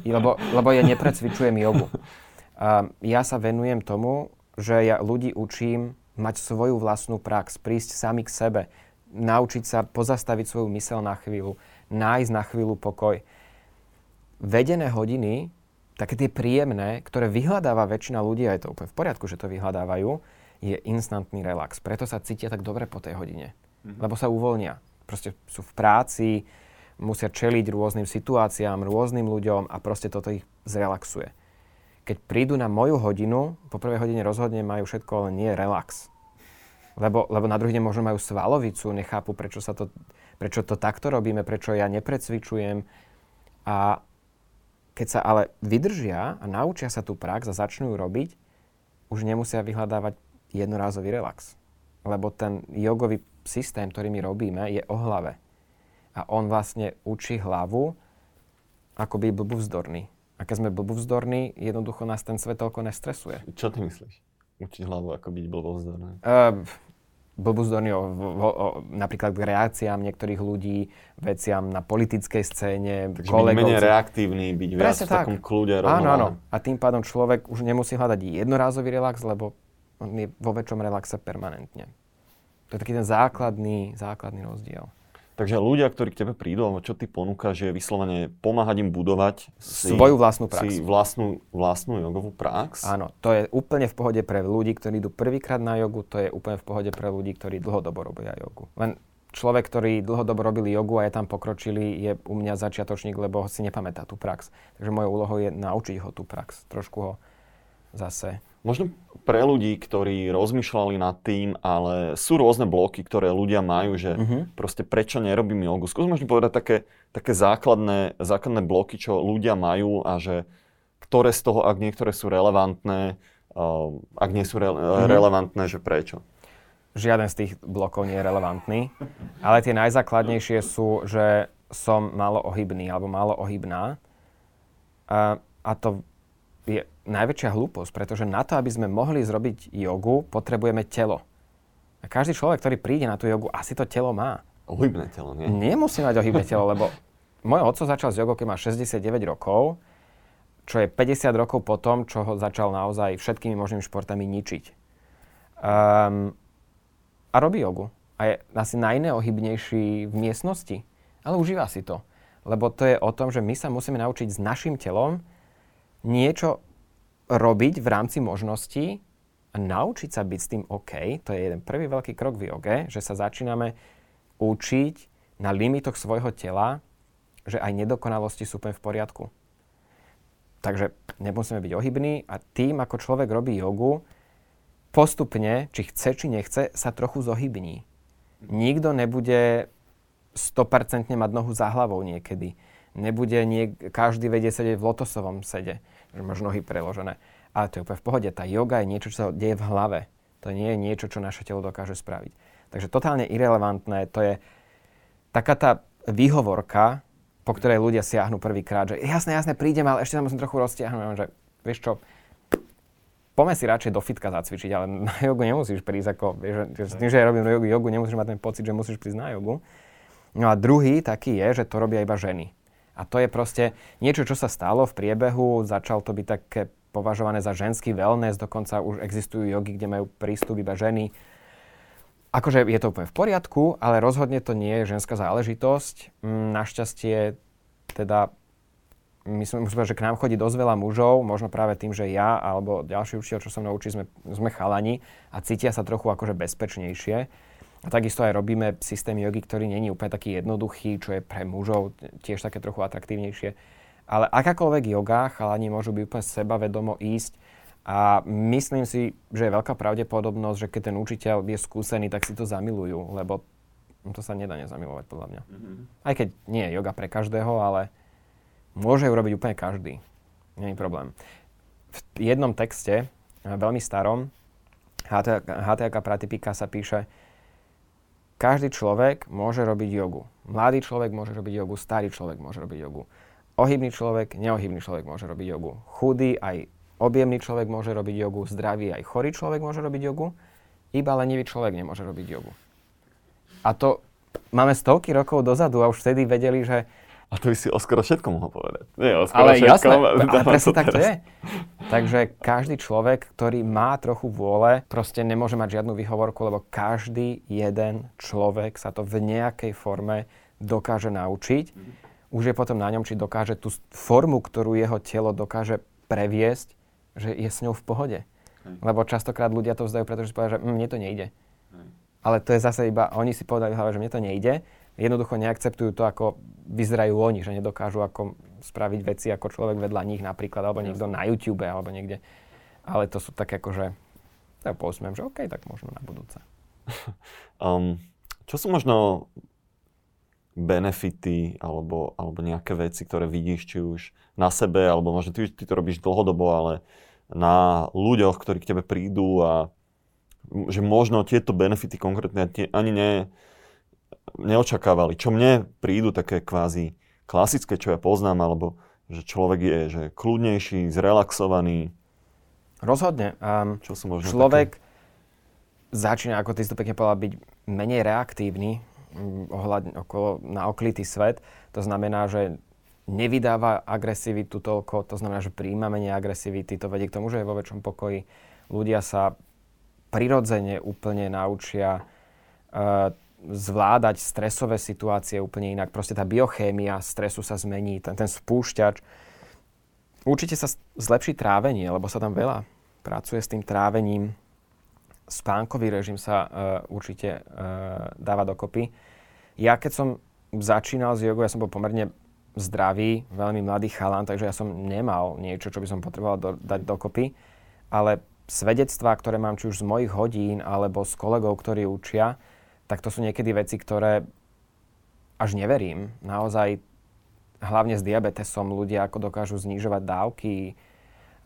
lebo, lebo ja neprecvičujem jogu. A ja sa venujem tomu, že ja ľudí učím mať svoju vlastnú prax, prísť sami k sebe, naučiť sa pozastaviť svoju mysel na chvíľu, nájsť na chvíľu pokoj. Vedené hodiny, také tie príjemné, ktoré vyhľadáva väčšina ľudí, a je to úplne v poriadku, že to vyhľadávajú, je instantný relax. Preto sa cítia tak dobre po tej hodine. Mm-hmm. Lebo sa uvoľnia. Proste sú v práci, musia čeliť rôznym situáciám, rôznym ľuďom a proste toto ich zrelaxuje. Keď prídu na moju hodinu, po prvej hodine rozhodne majú všetko, len nie relax. Lebo, lebo na druhý deň možno majú svalovicu, nechápu, prečo, sa to, prečo to takto robíme, prečo ja neprecvičujem. A keď sa ale vydržia a naučia sa tú prax a začnú ju robiť, už nemusia vyhľadávať jednorázový relax. Lebo ten jogový systém, ktorý my robíme, je o hlave a on vlastne učí hlavu, ako byť blbuvzdorný. A keď sme blbuvzdorní, jednoducho nás ten svet toľko nestresuje. Čo ty myslíš? Učiť hlavu, ako byť blbuvzdorný? Uh, blbuvzdorný o, o, o, napríklad k reakciám niektorých ľudí, veciam na politickej scéne, Takže kolegov. byť menej reaktívny, byť Presne viac tak. v takom kľude, Áno, áno. A tým pádom človek už nemusí hľadať jednorázový relax, lebo on je vo väčšom relaxe permanentne. To je taký ten základný, základný rozdiel. Takže ľudia, ktorí k tebe prídu, alebo čo ty ponúkaš, je vyslovene pomáhať im budovať si, Svoju vlastnú prax. si vlastnú, vlastnú jogovú prax. Áno, to je úplne v pohode pre ľudí, ktorí idú prvýkrát na jogu, to je úplne v pohode pre ľudí, ktorí dlhodobo robia jogu. Len človek, ktorý dlhodobo robili jogu a je tam pokročili, je u mňa začiatočník, lebo si nepamätá tú prax. Takže mojou úlohou je naučiť ho tú prax, trošku ho zase Možno pre ľudí, ktorí rozmýšľali nad tým, ale sú rôzne bloky, ktoré ľudia majú, že Mhm. proste prečo nerobím jogu. Skús možno povedať také, také základné, základné bloky, čo ľudia majú a že ktoré z toho, ak niektoré sú relevantné, uh, ak nie sú re- Mhm. relevantné, že prečo. žiaden z tých blokov nie je relevantný, ale tie najzákladnejšie sú, že som málo ohybný alebo málo ohybná. A, a to je najväčšia hlúposť, pretože na to, aby sme mohli zrobiť jogu, potrebujeme telo. A každý človek, ktorý príde na tú jogu, asi to telo má. Ohybné telo, nie? Nemusí mať ohybné telo, lebo môj otco začal s jogou, keď má 69 rokov, čo je 50 rokov po tom, čo ho začal naozaj všetkými možnými športami ničiť. Um, a robí jogu. A je asi najneohybnejší v miestnosti. Ale užíva si to. Lebo to je o tom, že my sa musíme naučiť s našim telom niečo robiť v rámci možností a naučiť sa byť s tým OK. To je jeden prvý veľký krok v joge, že sa začíname učiť na limitoch svojho tela, že aj nedokonalosti sú úplne v poriadku. Takže nemusíme byť ohybní a tým, ako človek robí jogu, postupne, či chce, či nechce, sa trochu zohybní. Nikto nebude 100% mať nohu za hlavou niekedy. Nebude nie, každý vedie sedieť v lotosovom sede, že máš nohy preložené. Ale to je úplne v pohode. Tá yoga je niečo, čo sa deje v hlave. To nie je niečo, čo naše telo dokáže spraviť. Takže totálne irrelevantné, to je taká tá výhovorka, po ktorej ľudia siahnu prvýkrát, že jasné, jasné, prídem, ale ešte sa musím trochu roztiahnuť. Že, vieš čo, poďme si radšej do fitka zacvičiť, ale na jogu nemusíš prísť ako, vieš, s tým, že ja robím jogu, jogu, nemusíš mať ten pocit, že musíš prísť na jogu. No a druhý taký je, že to robia iba ženy. A to je proste niečo, čo sa stalo v priebehu, začal to byť také považované za ženský wellness, dokonca už existujú jogy, kde majú prístup iba ženy. Akože je to úplne v poriadku, ale rozhodne to nie je ženská záležitosť. Mm, Našťastie teda myslím, povedať, že k nám chodí dosť veľa mužov, možno práve tým, že ja alebo ďalší učiteľ, čo mnou učí, sme, sme chalani a cítia sa trochu akože bezpečnejšie. A takisto aj robíme systém jogy, ktorý není úplne taký jednoduchý, čo je pre mužov tiež také trochu atraktívnejšie. Ale akákoľvek joga, chalani môžu byť úplne sebavedomo ísť a myslím si, že je veľká pravdepodobnosť, že keď ten učiteľ je skúsený, tak si to zamilujú, lebo to sa nedá nezamilovať podľa mňa. Aj keď nie je joga pre každého, ale môže ju robiť úplne každý. Není problém. V jednom texte, veľmi starom, HTK Pratipika sa píše, každý človek môže robiť jogu. Mladý človek môže robiť jogu, starý človek môže robiť jogu. Ohybný človek, neohybný človek môže robiť jogu. Chudý aj objemný človek môže robiť jogu, zdravý aj chorý človek môže robiť jogu, iba lenivý človek nemôže robiť jogu. A to máme stovky rokov dozadu a už vtedy vedeli, že A to by si o skoro všetko mohol povedať. Nie, o skoro ale jasné, všetkom, ale presne tak to je. Takže každý človek, ktorý má trochu vôle, proste nemôže mať žiadnu výhovorku, lebo každý jeden človek sa to v nejakej forme dokáže naučiť. Už je potom na ňom, či dokáže tú formu, ktorú jeho telo dokáže previesť, že je s ňou v pohode. Lebo častokrát ľudia to vzdajú, pretože si povedia, že "Mm, mne to nejde. Ale to je zase iba, oni si povedali v hlave, že mne to nejde, jednoducho neakceptujú to, ako vyzerajú oni, že nedokážu ako spraviť veci ako človek vedľa nich napríklad, alebo niekto na YouTube, alebo niekde. Ale to sú také akože, ja pousmiem, že OK, tak možno na budúce. Um, čo sú možno benefity alebo, alebo nejaké veci, ktoré vidíš či už na sebe, alebo možno ty, ty to robíš dlhodobo, ale na ľuďoch, ktorí k tebe prídu a že možno tieto benefity konkrétne ani ne, neočakávali. Čo mne prídu také kvázi klasické, čo ja poznám, alebo že človek je že kľudnejší, zrelaxovaný. Rozhodne. Um, Čo sú možno človek začína, ako ty si to pekne povedal, byť menej reaktívny mm, ohľadne, okolo, na oklitý svet. To znamená, že nevydáva agresivitu toľko, to znamená, že príjma menej agresivity, to vedie k tomu, že je vo väčšom pokoji. Ľudia sa prirodzene úplne naučia uh, zvládať stresové situácie úplne inak. Proste tá biochémia stresu sa zmení, ten, ten spúšťač. Určite sa zlepší trávenie, lebo sa tam veľa pracuje s tým trávením. Spánkový režim sa uh, určite uh, dáva dokopy. Ja keď som začínal s jogou, ja som bol pomerne zdravý, veľmi mladý chalan, takže ja som nemal niečo, čo by som potreboval do, dať dokopy. Ale svedectvá, ktoré mám či už z mojich hodín, alebo z kolegov, ktorí učia, tak to sú niekedy veci, ktoré až neverím. Naozaj, hlavne s diabetesom, ľudia ako dokážu znižovať dávky,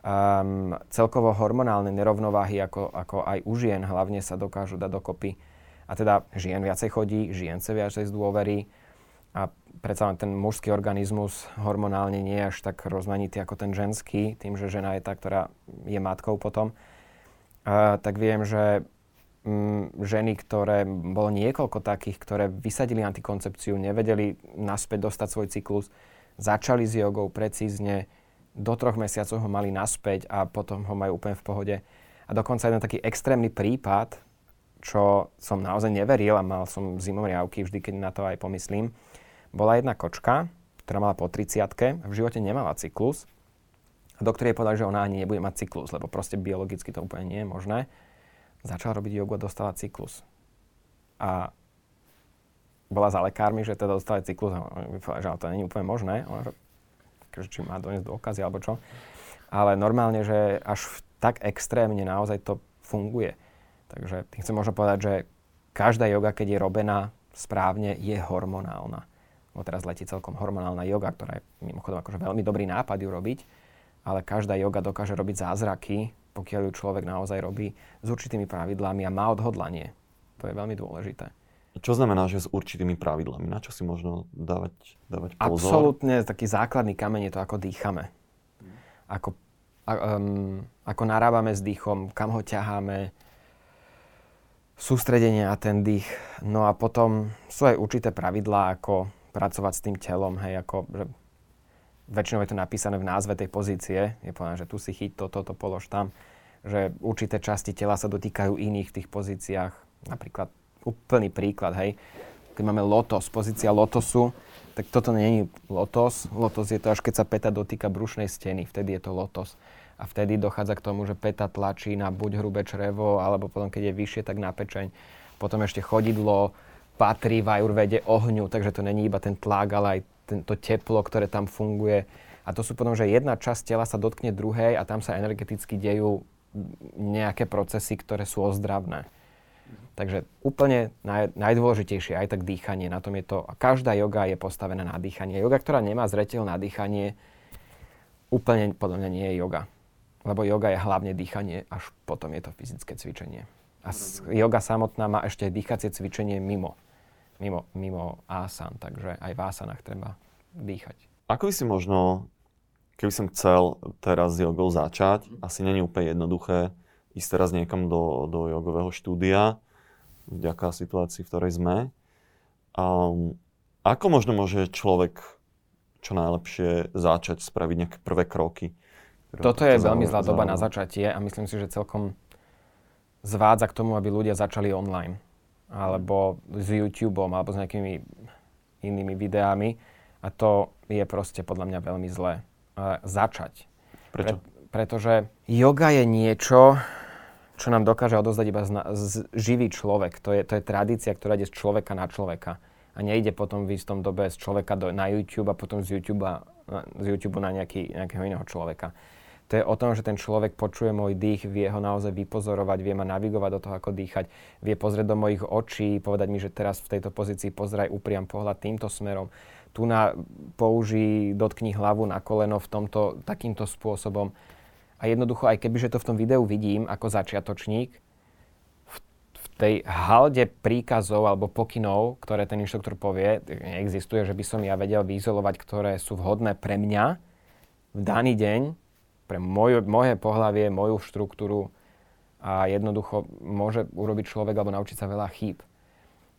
um, celkovo hormonálne nerovnováhy, ako, ako aj u žien hlavne sa dokážu dať dokopy. A teda žien viacej chodí, žien sa viacej z dôvery a predsa len ten mužský organizmus hormonálne nie je až tak rozmanitý ako ten ženský, tým, že žena je tá, ktorá je matkou potom. Uh, tak viem, že ženy, ktoré, bolo niekoľko takých, ktoré vysadili antikoncepciu, nevedeli naspäť dostať svoj cyklus, začali s jogou precízne, do troch mesiacov ho mali naspäť a potom ho majú úplne v pohode. A dokonca jeden taký extrémny prípad, čo som naozaj neveril a mal som zimomriavky vždy, keď na to aj pomyslím, bola jedna kočka, ktorá mala po 30 a v živote nemala cyklus. A doktor jej povedal, že ona ani nebude mať cyklus, lebo proste biologicky to úplne nie je možné začala robiť jogu a dostala cyklus. A bola za lekármi, že teda dostala cyklus a že to nie je úplne možné. Že, že či má doniesť dôkazy alebo čo. Ale normálne, že až tak extrémne naozaj to funguje. Takže tým chcem možno povedať, že každá joga, keď je robená správne, je hormonálna. Bo teraz letí celkom hormonálna joga, ktorá je mimochodom akože veľmi dobrý nápad ju robiť, ale každá joga dokáže robiť zázraky pokiaľ ju človek naozaj robí s určitými pravidlami a má odhodlanie. To je veľmi dôležité. Čo znamená, že s určitými pravidlami? Na čo si možno dávať, dávať pozor? Absolútne taký základný kameň je to, ako dýchame. Ako, um, ako narábame s dýchom, kam ho ťaháme, sústredenie a ten dých. No a potom sú aj určité pravidlá, ako pracovať s tým telom, hej, ako, že väčšinou je to napísané v názve tej pozície, je povedané, že tu si chyť toto, toto polož tam že určité časti tela sa dotýkajú iných v tých pozíciách. Napríklad úplný príklad, hej. Keď máme lotos, pozícia lotosu, tak toto je lotos. Lotos je to až keď sa peta dotýka brušnej steny, vtedy je to lotos. A vtedy dochádza k tomu, že peta tlačí na buď hrubé črevo, alebo potom, keď je vyššie, tak na pečeň. Potom ešte chodidlo patrí v ajurvede ohňu, takže to není iba ten tlak, ale aj to teplo, ktoré tam funguje. A to sú potom, že jedna časť tela sa dotkne druhej a tam sa energeticky dejú nejaké procesy, ktoré sú ozdravné. Takže úplne naj, najdôležitejšie aj tak dýchanie. Na tom je to, každá joga je postavená na dýchanie. Joga, ktorá nemá zreteľ na dýchanie, úplne podľa mňa nie je joga. Lebo joga je hlavne dýchanie, až potom je to fyzické cvičenie. A joga samotná má ešte dýchacie cvičenie mimo. Mimo, mimo asan, takže aj v asanách treba dýchať. Ako by si možno keby som chcel teraz jogou začať, mm. asi není úplne jednoduché ísť teraz niekam do, do jogového štúdia, vďaka situácii, v ktorej sme. Um, ako možno môže človek čo najlepšie začať spraviť nejaké prvé kroky? Toto je veľmi zlá doba na začatie a myslím si, že celkom zvádza k tomu, aby ľudia začali online. Alebo s YouTubeom, alebo s nejakými inými videami. A to je proste podľa mňa veľmi zlé začať. Prečo? Pre, pretože yoga je niečo, čo nám dokáže odozdať iba zna, z, živý človek. To je, to je tradícia, ktorá ide z človeka na človeka. A nejde potom v istom dobe z človeka do, na YouTube a potom z YouTube, z YouTube na nejaký, nejakého iného človeka. To je o tom, že ten človek počuje môj dých, vie ho naozaj vypozorovať, vie ma navigovať do toho, ako dýchať, vie pozrieť do mojich očí, povedať mi, že teraz v tejto pozícii pozeraj upriam pohľad týmto smerom tu na použij, dotkni hlavu na koleno v tomto, takýmto spôsobom. A jednoducho, aj keby, že to v tom videu vidím ako začiatočník, v, tej halde príkazov alebo pokynov, ktoré ten inštruktor povie, neexistuje, že by som ja vedel vyizolovať, ktoré sú vhodné pre mňa v daný deň, pre moje, moje pohlavie, moju štruktúru a jednoducho môže urobiť človek alebo naučiť sa veľa chýb.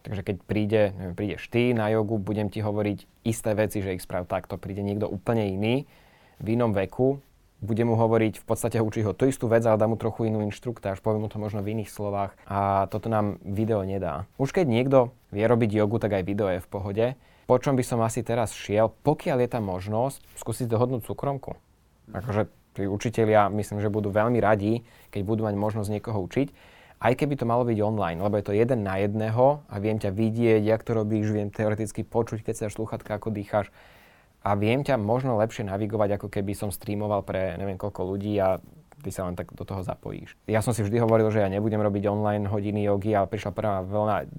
Takže keď príde, neviem, prídeš ty na jogu, budem ti hovoriť isté veci, že ich sprav takto. Príde niekto úplne iný, v inom veku, budem mu hovoriť, v podstate učiť ho tú istú vec, ale dám mu trochu inú inštruktáž, poviem mu to možno v iných slovách a toto nám video nedá. Už keď niekto vie robiť jogu, tak aj video je v pohode. Po čom by som asi teraz šiel, pokiaľ je tam možnosť, skúsiť dohodnúť súkromku. Akože tí učitelia myslím, že budú veľmi radi, keď budú mať možnosť niekoho učiť aj keby to malo byť online, lebo je to jeden na jedného a viem ťa vidieť, jak to robíš, viem teoreticky počuť, keď sa sluchatka, ako dýcháš a viem ťa možno lepšie navigovať, ako keby som streamoval pre neviem koľko ľudí a ty sa len tak do toho zapojíš. Ja som si vždy hovoril, že ja nebudem robiť online hodiny jogy, ale prišla prvá vlna,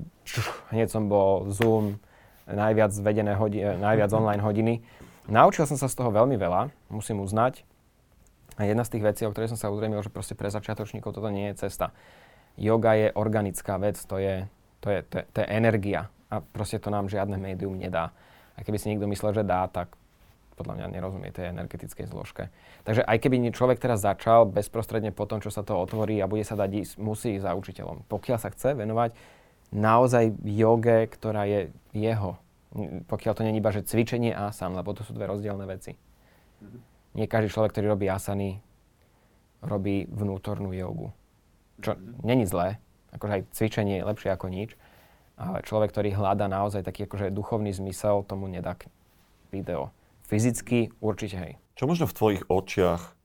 hneď som bol Zoom, najviac vedené hodiny, najviac online hodiny. Naučil som sa z toho veľmi veľa, musím uznať. A jedna z tých vecí, o ktorej som sa uzrejmil, že proste pre začiatočníkov toto nie je cesta yoga je organická vec, to je, to je, to je, to je energia a proste to nám žiadne médium nedá. A keby si niekto myslel, že dá, tak podľa mňa nerozumie tej energetickej zložke. Takže aj keby človek teraz začal bezprostredne po tom, čo sa to otvorí a bude sa dať ísť, musí ísť za učiteľom. Pokiaľ sa chce venovať naozaj joge, ktorá je jeho. Pokiaľ to není iba, že cvičenie asan, lebo to sú dve rozdielne veci. Mm-hmm. Nie každý človek, ktorý robí asany, robí vnútornú jogu. Čo není zlé, akože aj cvičenie je lepšie ako nič, ale človek, ktorý hľadá naozaj taký akože duchovný zmysel, tomu nedá video. Fyzicky určite hej. Čo možno v tvojich očiach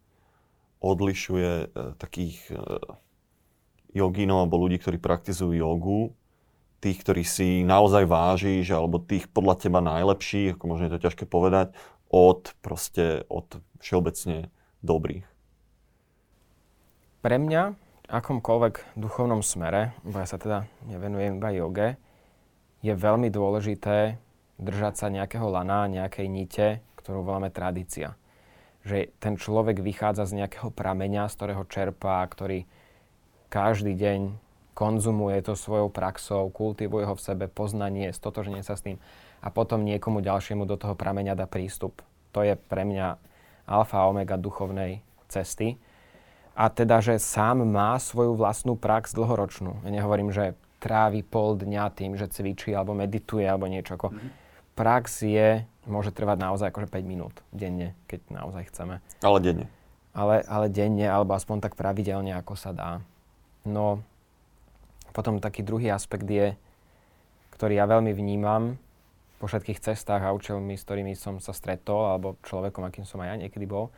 odlišuje e, takých e, jogínov alebo ľudí, ktorí praktizujú jogu, tých, ktorí si naozaj vážiš, alebo tých podľa teba najlepších, ako možno je to ťažké povedať, od proste, od všeobecne dobrých? Pre mňa akomkoľvek duchovnom smere, bo ja sa teda nevenujem iba joge, je veľmi dôležité držať sa nejakého lana, nejakej nite, ktorú voláme tradícia. Že ten človek vychádza z nejakého prameňa, z ktorého čerpá, ktorý každý deň konzumuje to svojou praxou, kultivuje ho v sebe, poznanie, stotoženie sa s tým a potom niekomu ďalšiemu do toho prameňa dá prístup. To je pre mňa alfa a omega duchovnej cesty a teda, že sám má svoju vlastnú prax dlhoročnú. Ja nehovorím, že trávi pol dňa tým, že cvičí alebo medituje alebo niečo. Ako mm-hmm. Prax je, môže trvať naozaj akože 5 minút denne, keď naozaj chceme. Ale denne. Ale, ale denne, alebo aspoň tak pravidelne, ako sa dá. No, potom taký druhý aspekt je, ktorý ja veľmi vnímam po všetkých cestách a učiteľmi, s ktorými som sa stretol, alebo človekom, akým som aj ja niekedy bol,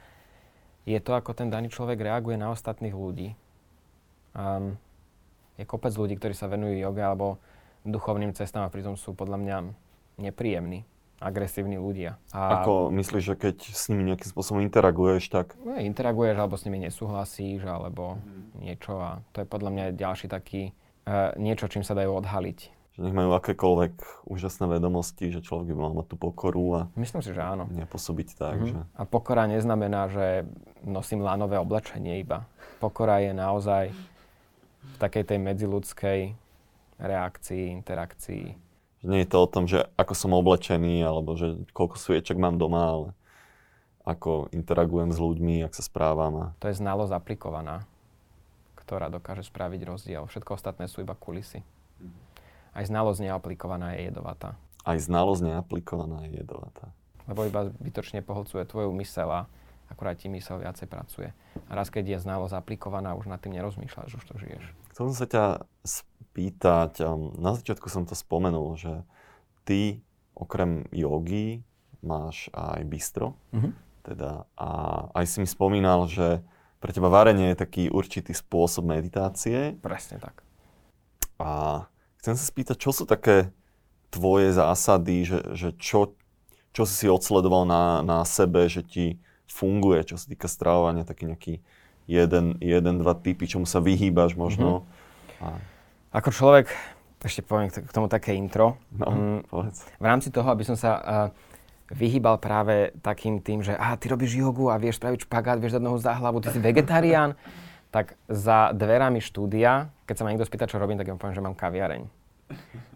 je to, ako ten daný človek reaguje na ostatných ľudí. Um, je kopec ľudí, ktorí sa venujú joge alebo duchovným cestám a pritom sú podľa mňa nepríjemní, agresívni ľudia. A Ako myslíš, že keď s nimi nejakým spôsobom interaguješ, tak... No, interaguješ, alebo s nimi nesúhlasíš, alebo mm. niečo a to je podľa mňa ďalší taký uh, niečo, čím sa dajú odhaliť že nech majú akékoľvek úžasné vedomosti, že človek by mal mať tú pokoru a Myslím si, že áno. nepôsobiť tak. Mm-hmm. Že... A pokora neznamená, že nosím lánové oblečenie iba. Pokora je naozaj v takej tej medziludskej reakcii, interakcii. Že nie je to o tom, že ako som oblečený, alebo že koľko sviečok mám doma, ale ako interagujem s ľuďmi, ak sa správam. A... To je znalosť aplikovaná, ktorá dokáže spraviť rozdiel. Všetko ostatné sú iba kulisy. Aj znalosť neaplikovaná je jedovatá. Aj znalosť neaplikovaná je jedovatá. Lebo iba zbytočne poholcuje tvoju mysel a akurát ti mysel viacej pracuje. A raz, keď je znalosť aplikovaná, už nad tým nerozmýšľaš, už to žiješ. Chcel som sa ťa spýtať, um, na začiatku som to spomenul, že ty okrem jogy máš aj bistro. Mm-hmm. Teda, a aj si mi spomínal, že pre teba varenie je taký určitý spôsob meditácie. Presne tak. A Chcem sa spýtať, čo sú také tvoje zásady, že, že čo, čo si si odsledoval na, na sebe, že ti funguje, čo sa týka stravovania, taký nejaký jeden, jeden, dva typy, čomu sa vyhýbaš možno. Mm-hmm. A... Ako človek, ešte poviem k tomu také intro. No, mm, povedz. V rámci toho, aby som sa uh, vyhýbal práve takým tým, že ah, ty robíš jogu a vieš spraviť špagát, vieš dať nohu za hlavu, ty si vegetarián tak za dverami štúdia, keď sa ma niekto spýta, čo robím, tak ja poviem, že mám kaviareň.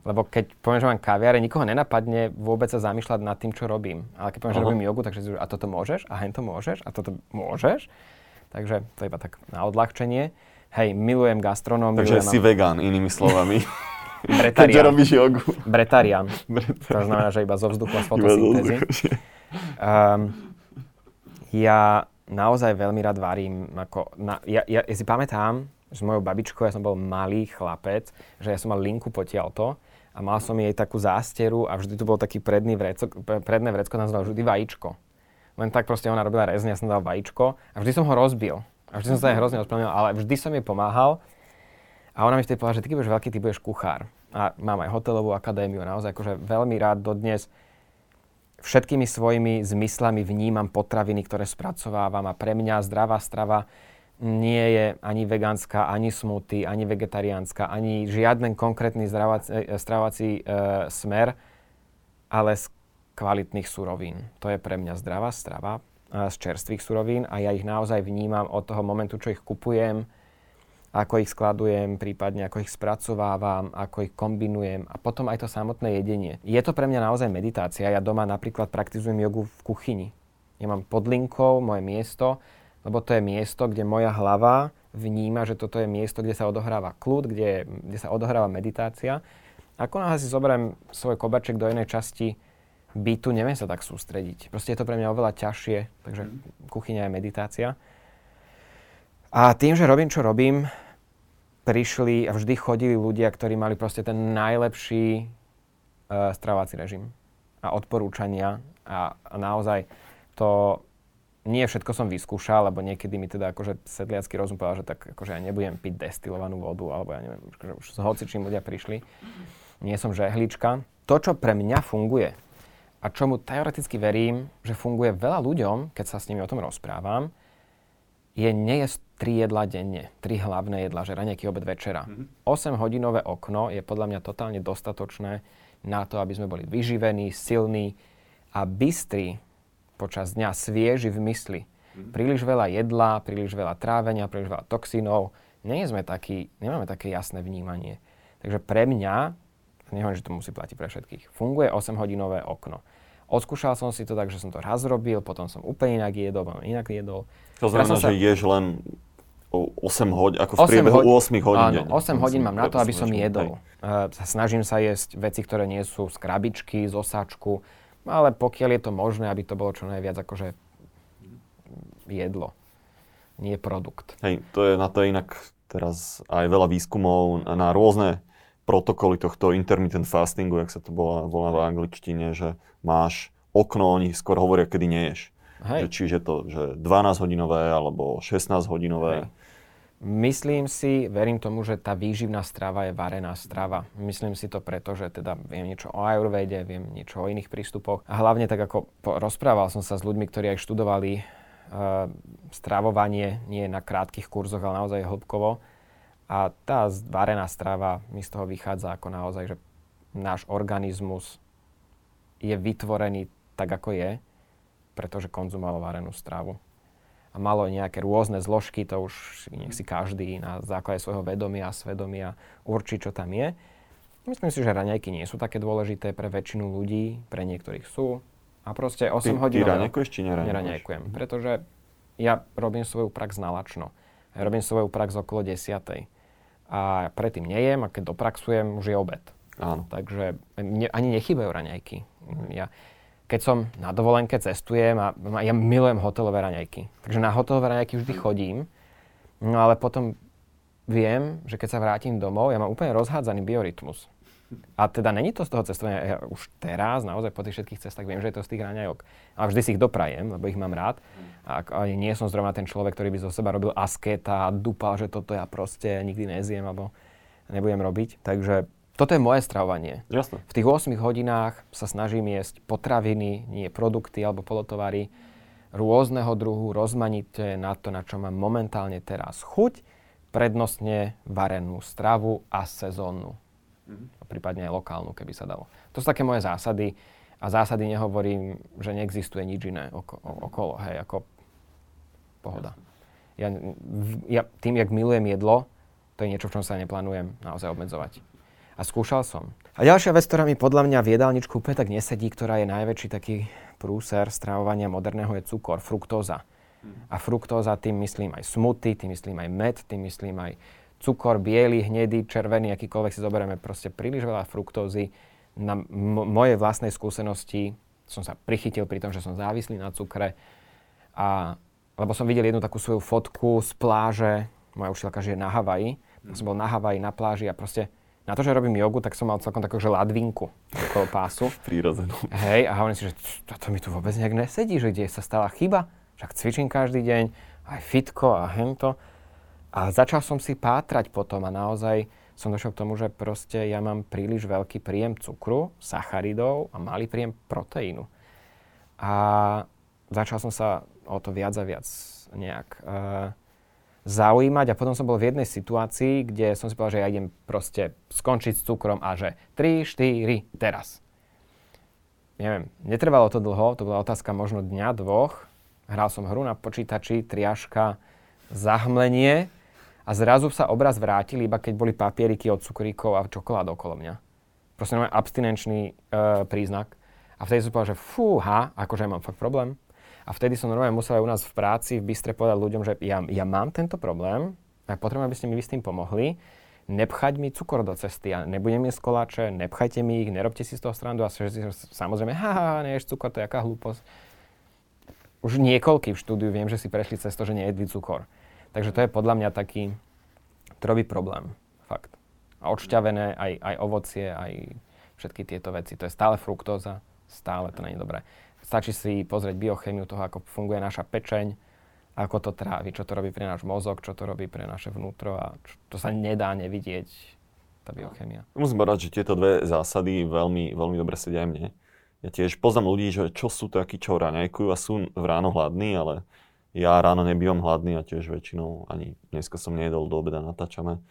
Lebo keď poviem, že mám kaviareň, nikoho nenapadne vôbec sa zamýšľať nad tým, čo robím. Ale keď poviem, že robím jogu, takže si a toto môžeš, a hen to môžeš, a toto môžeš. Takže to je iba tak na odľahčenie. Hej, milujem gastronómiu. Takže si mám... vegán, inými slovami. Bretarian. Keďže robíš jogu. Bretarian. Bretarian. To znamená, že iba zo vzduchu a z fotosyntézy. Um, ja naozaj veľmi rád varím. Ako na, ja, ja, ja si pamätám, s mojou babičkou, ja som bol malý chlapec, že ja som mal linku potiaľto a mal som jej takú zásteru a vždy tu bol taký predný vrecko, predné vrecko, nazval vždy vajíčko. Len tak proste ona robila rezne, ja som dal vajíčko a vždy som ho rozbil. A vždy som sa jej hrozne ospravedlnil, ale vždy som jej pomáhal. A ona mi vtedy povedala, že ty budeš veľký, ty budeš kuchár. A mám aj hotelovú akadémiu, naozaj akože veľmi rád dodnes všetkými svojimi zmyslami vnímam potraviny, ktoré spracovávam a pre mňa zdravá strava nie je ani vegánska, ani smoothie, ani vegetariánska, ani žiaden konkrétny zdravací, e, stravací e, smer, ale z kvalitných surovín. To je pre mňa zdravá strava e, z čerstvých surovín a ja ich naozaj vnímam od toho momentu, čo ich kupujem, ako ich skladujem, prípadne ako ich spracovávam, ako ich kombinujem a potom aj to samotné jedenie. Je to pre mňa naozaj meditácia. Ja doma napríklad praktizujem jogu v kuchyni. Ja mám pod moje miesto, lebo to je miesto, kde moja hlava vníma, že toto je miesto, kde sa odohráva kľud, kde, kde sa odohráva meditácia. Ako náhle si zoberiem svoj koberček do inej časti bytu, neviem sa tak sústrediť. Proste je to pre mňa oveľa ťažšie, takže mhm. kuchyňa je meditácia. A tým, že robím, čo robím, prišli a vždy chodili ľudia, ktorí mali proste ten najlepší uh, stravovací režim a odporúčania a, a naozaj to nie všetko som vyskúšal, lebo niekedy mi teda akože sedliacký rozum povedal, že tak akože ja nebudem piť destilovanú vodu, alebo ja neviem, akože už s hocičím ľudia prišli. Nie som žehlička. To, čo pre mňa funguje a čomu teoreticky verím, že funguje veľa ľuďom, keď sa s nimi o tom rozprávam, je nejesť tri jedla denne, tri hlavné jedla, že raňajky, obed, večera. Mm-hmm. 8-hodinové okno je podľa mňa totálne dostatočné na to, aby sme boli vyživení, silní a bystrí počas dňa, svieži v mysli. Príliš veľa jedla, príliš veľa trávenia, príliš veľa toxínov. Nie sme taký, nemáme také jasné vnímanie. Takže pre mňa, nehovorím, že to musí platiť pre všetkých, funguje 8-hodinové okno. Odskúšal som si to tak, že som to raz robil, potom som úplne inak jedol, potom inak jedol. To znamená, sa... že ješ len 8 hodín, ako v priebehu hod... 8 hodín. Áno, 8 hodín mám na to, aby som jedol. Uh, snažím sa jesť veci, ktoré nie sú z krabičky, z osáčku, ale pokiaľ je to možné, aby to bolo čo najviac akože jedlo, nie produkt. Hej, to je na to inak teraz aj veľa výskumov na rôzne protokoly tohto intermittent fastingu, jak sa to volá, volá v angličtine, že máš okno, oni skôr hovoria, kedy neješ. Hej. Že, čiže to, že 12 hodinové alebo 16 hodinové. Hej. Myslím si, verím tomu, že tá výživná strava je varená strava. Myslím si to preto, že teda viem niečo o ajurvede, viem niečo o iných prístupoch. A hlavne tak ako rozprával som sa s ľuďmi, ktorí aj študovali uh, stravovanie, nie na krátkých kurzoch, ale naozaj hĺbkovo a tá varená strava mi z toho vychádza ako naozaj, že náš organizmus je vytvorený tak, ako je, pretože konzumoval varenú stravu. A malo nejaké rôzne zložky, to už nech si každý na základe svojho vedomia a svedomia určí, čo tam je. Myslím si, že raňajky nie sú také dôležité pre väčšinu ľudí, pre niektorých sú. A proste 8 hodín... Ty raňajkuješ či neraňajkuješ? Neraňajkujem, pretože ja robím svoju prax nalačno. Ja robím svoju prax okolo 10 a predtým nejem a keď dopraxujem, už je obed. Áno. Takže mne, ani nechybajú raňajky. Ja, keď som na dovolenke cestujem a ja milujem hotelové raňajky. Takže na hotelové raňajky vždy chodím, no ale potom viem, že keď sa vrátim domov, ja mám úplne rozhádzaný biorytmus. A teda není to z toho cestovania, ja už teraz naozaj po tých všetkých cestách viem, že je to z tých raňajok. A vždy si ich doprajem, lebo ich mám rád. A, a nie som zrovna ten človek, ktorý by zo seba robil asketa a dupal, že toto ja proste nikdy nezjem alebo nebudem robiť. Takže toto je moje stravovanie. Jasne. V tých 8 hodinách sa snažím jesť potraviny, nie produkty alebo polotovary rôzneho druhu, rozmanité na to, na čo mám momentálne teraz chuť, prednostne varenú stravu a sezónnu mm-hmm. prípadne aj lokálnu, keby sa dalo. To sú také moje zásady a zásady nehovorím, že neexistuje nič iné oko, okolo, hej, ako pohoda. Ja, ja tým, jak milujem jedlo, to je niečo, v čom sa neplánujem naozaj obmedzovať. A skúšal som. A ďalšia vec, ktorá mi podľa mňa v jedálničku úplne tak nesedí, ktorá je najväčší taký prúser stravovania moderného, je cukor, fruktóza. Mhm. A fruktóza, tým myslím aj smuty, tým myslím aj med, tým myslím aj cukor, biely, hnedý, červený, akýkoľvek si zoberieme, proste príliš veľa fruktózy. Na m- mojej vlastnej skúsenosti som sa prichytil pri tom, že som závislý na cukre a lebo som videl jednu takú svoju fotku z pláže, moja učiteľka žije na Havaji, mm. som bol na Havaji, na pláži a proste na to, že robím jogu, tak som mal celkom takú, že ladvinku okolo pásu. Prírodzenú. Hej, a hovorím si, že toto mi tu vôbec nejak nesedí, že kde sa stala chyba, však cvičím každý deň, aj fitko a hento. A začal som si pátrať potom a naozaj som došiel k tomu, že proste ja mám príliš veľký príjem cukru, sacharidov a malý príjem proteínu. A začal som sa o to viac a viac nejak uh, zaujímať a potom som bol v jednej situácii, kde som si povedal, že ja idem proste skončiť s cukrom a že 3, 4, teraz. Neviem, netrvalo to dlho, to bola otázka možno dňa, dvoch. Hral som hru na počítači, triaška, zahmlenie a zrazu sa obraz vrátil, iba keď boli papieriky od cukríkov a čokolád okolo mňa. Proste abstinenčný uh, príznak. A vtedy som povedal, že fúha, akože mám fakt problém. A vtedy som normálne musel aj u nás v práci v Bystre povedať ľuďom, že ja, ja mám tento problém a potrebujem, aby ste mi vy s tým pomohli. Nepchať mi cukor do cesty a nebudem jesť koláče, nepchajte mi ich, nerobte si z toho strandu a samozrejme, haha, neješ cukor, to je aká hlúposť. Už niekoľký v štúdiu viem, že si prešli cez to, že nejedli cukor. Takže to je podľa mňa taký trobý problém, fakt. A odšťavené aj, aj ovocie, aj všetky tieto veci. To je stále fruktóza, stále to je dobré. Stačí si pozrieť biochemiu toho, ako funguje naša pečeň, ako to trávi, čo to robí pre náš mozog, čo to robí pre naše vnútro a čo, to sa nedá nevidieť, tá biochemia. Musím povedať, že tieto dve zásady veľmi, veľmi dobre sedia aj mne. Ja tiež poznám ľudí, že čo sú takí, čo raňajkujú a sú v ráno hladní, ale ja ráno nebývam hladný a tiež väčšinou ani dneska som nejedol do obeda, natáčame.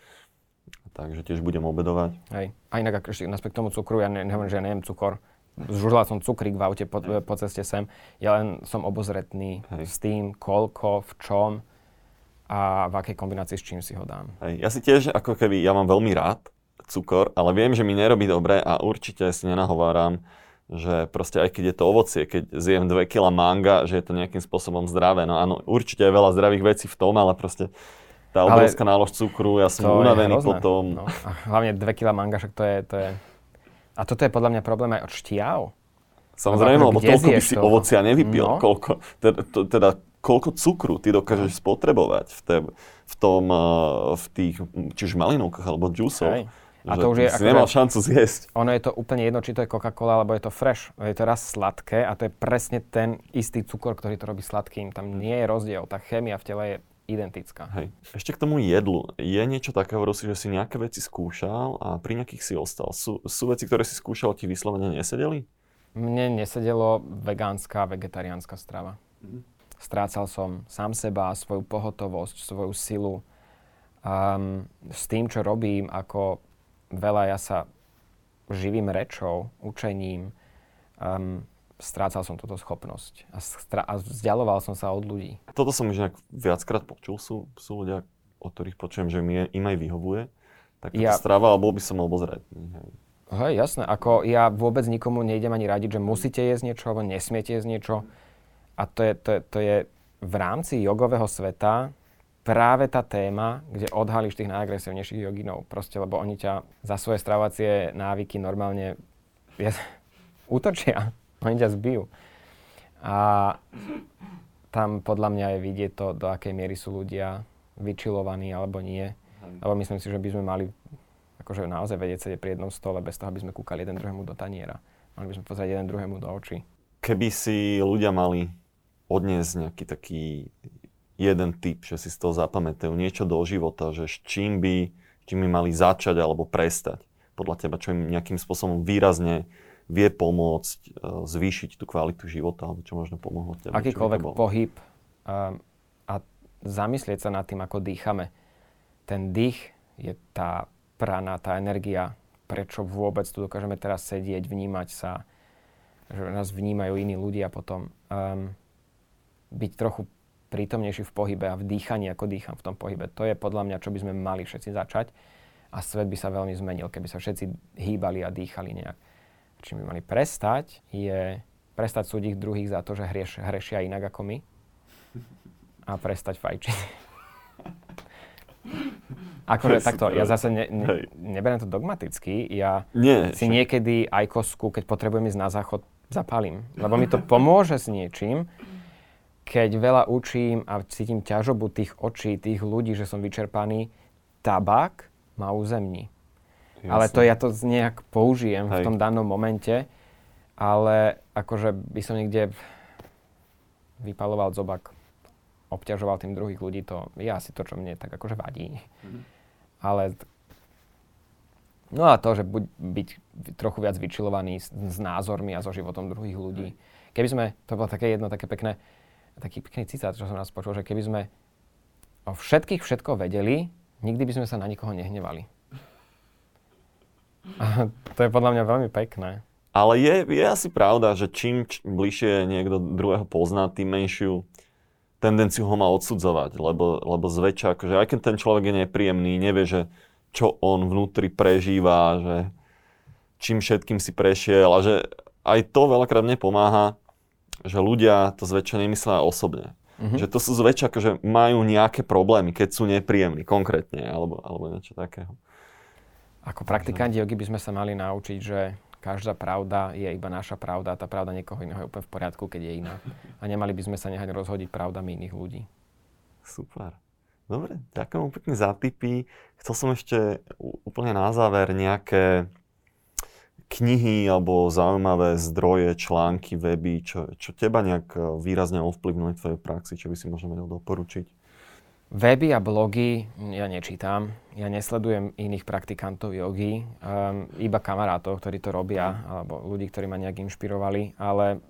Takže tiež budem obedovať. Hej. A inak ešte naspäť k tomu cukru, ja ne, nehovorím, že ja nejem cukor, Zžužľal som cukrík v aute po, po ceste sem. Ja len som obozretný Hej. s tým, koľko, v čom a v akej kombinácii s čím si ho dám. Hej. Ja si tiež, ako keby, ja mám veľmi rád cukor, ale viem, že mi nerobí dobre a určite si nenahováram, že proste aj keď je to ovocie, keď zjem 2 kg manga, že je to nejakým spôsobom zdravé. No áno, určite je veľa zdravých vecí v tom, ale proste tá obrovská nálož cukru, ja som unavený potom. No. A hlavne 2 kg manga, však to je, to je a toto je podľa mňa problém aj od šťav. Samozrejme, lebo toľko by si ovocia nevypil. No. Koľko, teda, teda koľko cukru ty dokážeš spotrebovať v, te, v tom, uh, v tých, či už malinovkách alebo džusoch. A to už je si nemal šancu zjesť. Ono je to úplne jedno, či to je Coca-Cola, alebo je to fresh. Je to raz sladké a to je presne ten istý cukor, ktorý to robí sladkým. Tam nie je rozdiel. Tá chémia v tele je identická. Hej. Ešte k tomu jedlu. Je niečo také, si, že si nejaké veci skúšal a pri nejakých si ostal. Sú, sú veci, ktoré si skúšal, ti vyslovene nesedeli? Mne nesedelo vegánska, vegetariánska strava. Mhm. Strácal som sám seba, svoju pohotovosť, svoju silu. Um, s tým, čo robím, ako veľa ja sa živým rečou, učením, um, strácal som túto schopnosť a, stra- a vzdialoval som sa od ľudí. Toto som už viackrát počul. Sú, sú ľudia, o ktorých počujem, že mi, im aj vyhovuje. Tak ja... strava, ale bol by som obozretný. Hej. Hej, jasné. Ako ja vôbec nikomu nejdem ani radiť, že musíte jesť niečo, alebo nesmiete jesť niečo. A to je, to, je, to je v rámci jogového sveta práve tá téma, kde odhalíš tých najagresívnejších joginov. Proste, lebo oni ťa za svoje stravovacie návyky normálne je, útočia. Oni ťa zbijú. A tam podľa mňa je vidieť to, do akej miery sú ľudia vyčilovaní alebo nie. Lebo myslím si, že by sme mali akože naozaj vedieť sedieť pri jednom stole bez toho, aby sme kúkali jeden druhému do taniera. Mali by sme pozrieť jeden druhému do očí. Keby si ľudia mali odniesť nejaký taký jeden typ, že si z toho zapamätajú niečo do života, že s čím by, čím by mali začať alebo prestať podľa teba, čo im nejakým spôsobom výrazne vie pomôcť uh, zvýšiť tú kvalitu života, alebo čo možno pomohlo tebe? Akýkoľvek pohyb um, a zamyslieť sa nad tým, ako dýchame. Ten dých je tá prana, tá energia, prečo vôbec tu dokážeme teraz sedieť, vnímať sa, že nás vnímajú iní ľudia potom. Um, byť trochu prítomnejší v pohybe a v dýchaní, ako dýcham v tom pohybe. To je podľa mňa, čo by sme mali všetci začať a svet by sa veľmi zmenil, keby sa všetci hýbali a dýchali nejak čím by mali prestať, je prestať súdiť druhých za to, že hrieš, hrešia inak ako my a prestať fajčiť. Akože takto, ja zase ne, ne, neberiem to dogmaticky, ja Nie, si niekedy aj kosku, keď potrebujem ísť na záchod, zapalím, lebo mi to pomôže s niečím keď veľa učím a cítim ťažobu tých očí, tých ľudí, že som vyčerpaný, tabák ma uzemní. Jasne. Ale to ja to nejak použijem Hej. v tom danom momente, ale akože by som niekde vypaloval zobak, obťažoval tým druhých ľudí, to je asi to, čo mne tak akože vadí. Mm. Ale No a to, že buď byť trochu viac vyčilovaný s, s názormi a so životom druhých ľudí. Keby sme, to bolo také jedno, také pekné, taký pekný citát, čo som raz počul, že keby sme o všetkých všetko vedeli, nikdy by sme sa na nikoho nehnevali. To je podľa mňa veľmi pekné. Ale je, je asi pravda, že čím č- bližšie niekto druhého pozná, tým menšiu tendenciu ho má odsudzovať, lebo, lebo zväčša, akože aj keď ten človek je nepríjemný, nevie, že čo on vnútri prežíva, že čím všetkým si prešiel a že aj to veľakrát mne pomáha, že ľudia to zväčša nemyslia osobne. Mm-hmm. Že to sú zväčša, že majú nejaké problémy, keď sú nepríjemní, konkrétne, alebo, alebo niečo takého. Ako praktikanti jogy by sme sa mali naučiť, že každá pravda je iba naša pravda a tá pravda niekoho iného je úplne v poriadku, keď je iná. A nemali by sme sa nehať rozhodiť pravdami iných ľudí. Super. Dobre, ďakujem pekne za tipy. Chcel som ešte úplne na záver nejaké knihy alebo zaujímavé zdroje, články, weby, čo, čo teba nejak výrazne ovplyvnili tvojej praxi, čo by si možno vedel doporučiť? Weby a blogy ja nečítam. Ja nesledujem iných praktikantov jogy, um, iba kamarátov, ktorí to robia, alebo ľudí, ktorí ma nejak inšpirovali, ale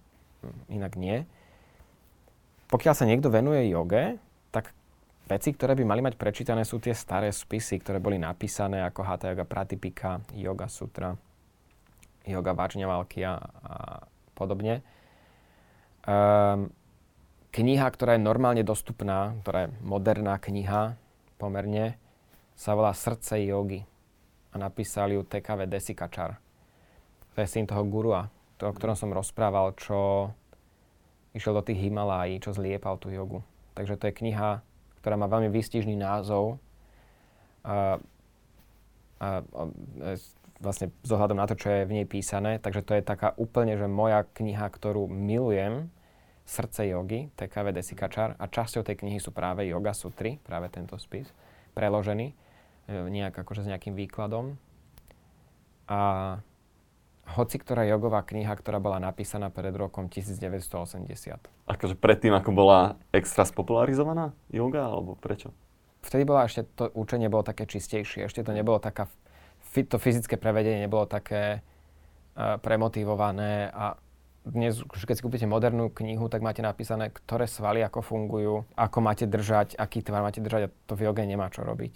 inak nie. Pokiaľ sa niekto venuje joge, tak Veci, ktoré by mali mať prečítané, sú tie staré spisy, ktoré boli napísané ako Hatha Yoga Pratipika, Yoga Sutra, Yoga Vajnavalkya a podobne. Um, kniha, ktorá je normálne dostupná, ktorá je moderná kniha pomerne, sa volá Srdce jogy a napísal ju TKV Desikačar. To je syn toho gurua, to, o ktorom som rozprával, čo išiel do tých Himalají, čo zliepal tú jogu. Takže to je kniha ktorá má veľmi výstižný názov. A, a, a vlastne z ohľadom na to, čo je v nej písané. Takže to je taká úplne, že moja kniha, ktorú milujem, Srdce jogy, TKV Desikačar. A časťou tej knihy sú práve Yoga Sutry, práve tento spis, preložený e, nejak akože s nejakým výkladom. A hoci ktorá jogová kniha, ktorá bola napísaná pred rokom 1980. Akože predtým, ako bola extra spopularizovaná yoga, alebo prečo? Vtedy bola ešte, to učenie bolo také čistejšie, ešte to nebolo taká, to fyzické prevedenie nebolo také uh, premotivované a dnes, keď si kúpite modernú knihu, tak máte napísané, ktoré svaly ako fungujú, ako máte držať, aký tvar máte držať a to v joge nemá čo robiť.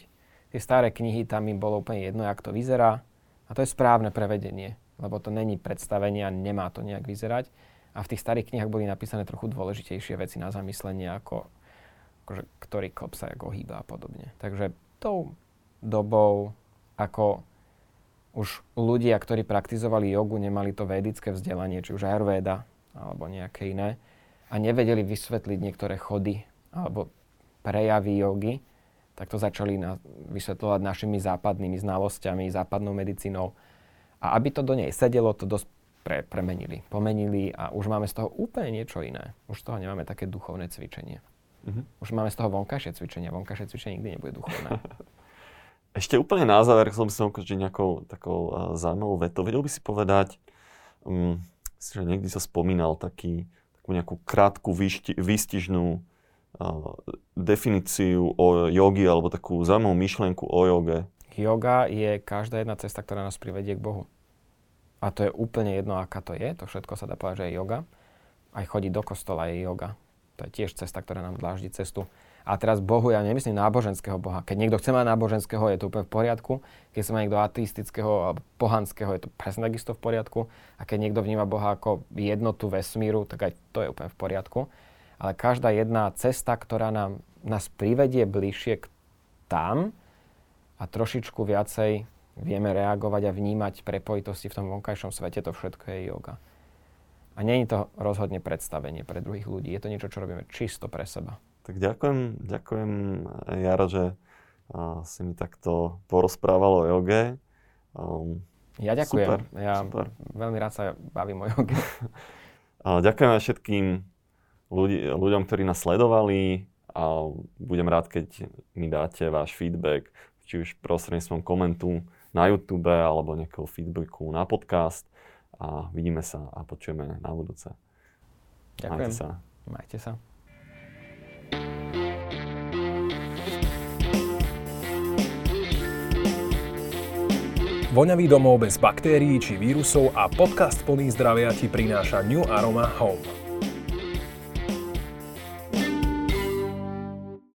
Tie staré knihy, tam im bolo úplne jedno, jak to vyzerá a to je správne prevedenie lebo to není predstavenie a nemá to nejak vyzerať. A v tých starých knihách boli napísané trochu dôležitejšie veci na zamyslenie, ako akože, ktorý klop sa ako hýba a podobne. Takže tou dobou, ako už ľudia, ktorí praktizovali jogu, nemali to védické vzdelanie, či už Ayurveda alebo nejaké iné, a nevedeli vysvetliť niektoré chody alebo prejavy jogy, tak to začali na, vysvetľovať našimi západnými znalosťami, západnou medicínou a aby to do nej sedelo, to dosť pre, premenili, pomenili a už máme z toho úplne niečo iné. Už z toho nemáme také duchovné cvičenie. Mm-hmm. Už máme z toho vonkajšie cvičenie. Vonkajšie cvičenie nikdy nebude duchovné. Ešte úplne na záver chcel by som ukončiť nejakou takou uh, zaujímavou vetou. Vedel by si povedať, um, že niekdy sa spomínal taký, takú nejakú krátku, výšti, výstižnú uh, definíciu o jogi alebo takú zaujímavú myšlienku o joge. Yoga je každá jedna cesta, ktorá nás privedie k Bohu. A to je úplne jedno, aká to je. To všetko sa dá povedať, že je yoga. Aj chodiť do kostola je yoga. To je tiež cesta, ktorá nám dláždi cestu. A teraz Bohu ja nemyslím náboženského Boha. Keď niekto chce mať náboženského, je to úplne v poriadku. Keď sa má niekto ateistického alebo pohanského, je to presne takisto v poriadku. A keď niekto vníma Boha ako jednotu vesmíru, tak aj to je úplne v poriadku. Ale každá jedna cesta, ktorá nám, nás privedie bližšie k tam, a trošičku viacej vieme reagovať a vnímať prepojitosti v tom vonkajšom svete, to všetko je yoga. A nie je to rozhodne predstavenie pre druhých ľudí. Je to niečo, čo robíme čisto pre seba. Tak ďakujem, ďakujem Jaro, že si mi takto porozprával o joge. Um, ja ďakujem. Super, ja super. veľmi rád sa bavím o joge. ďakujem aj všetkým ľudí, ľuďom, ktorí nás sledovali a budem rád, keď mi dáte váš feedback, či už prostredníctvom komentu na YouTube alebo nejakého feedbacku na podcast a vidíme sa a počujeme na budúce. Ďakujem. Majte sa. Majte sa. Voňavý domov bez baktérií či vírusov a podcast plný zdravia ti prináša New Aroma Home.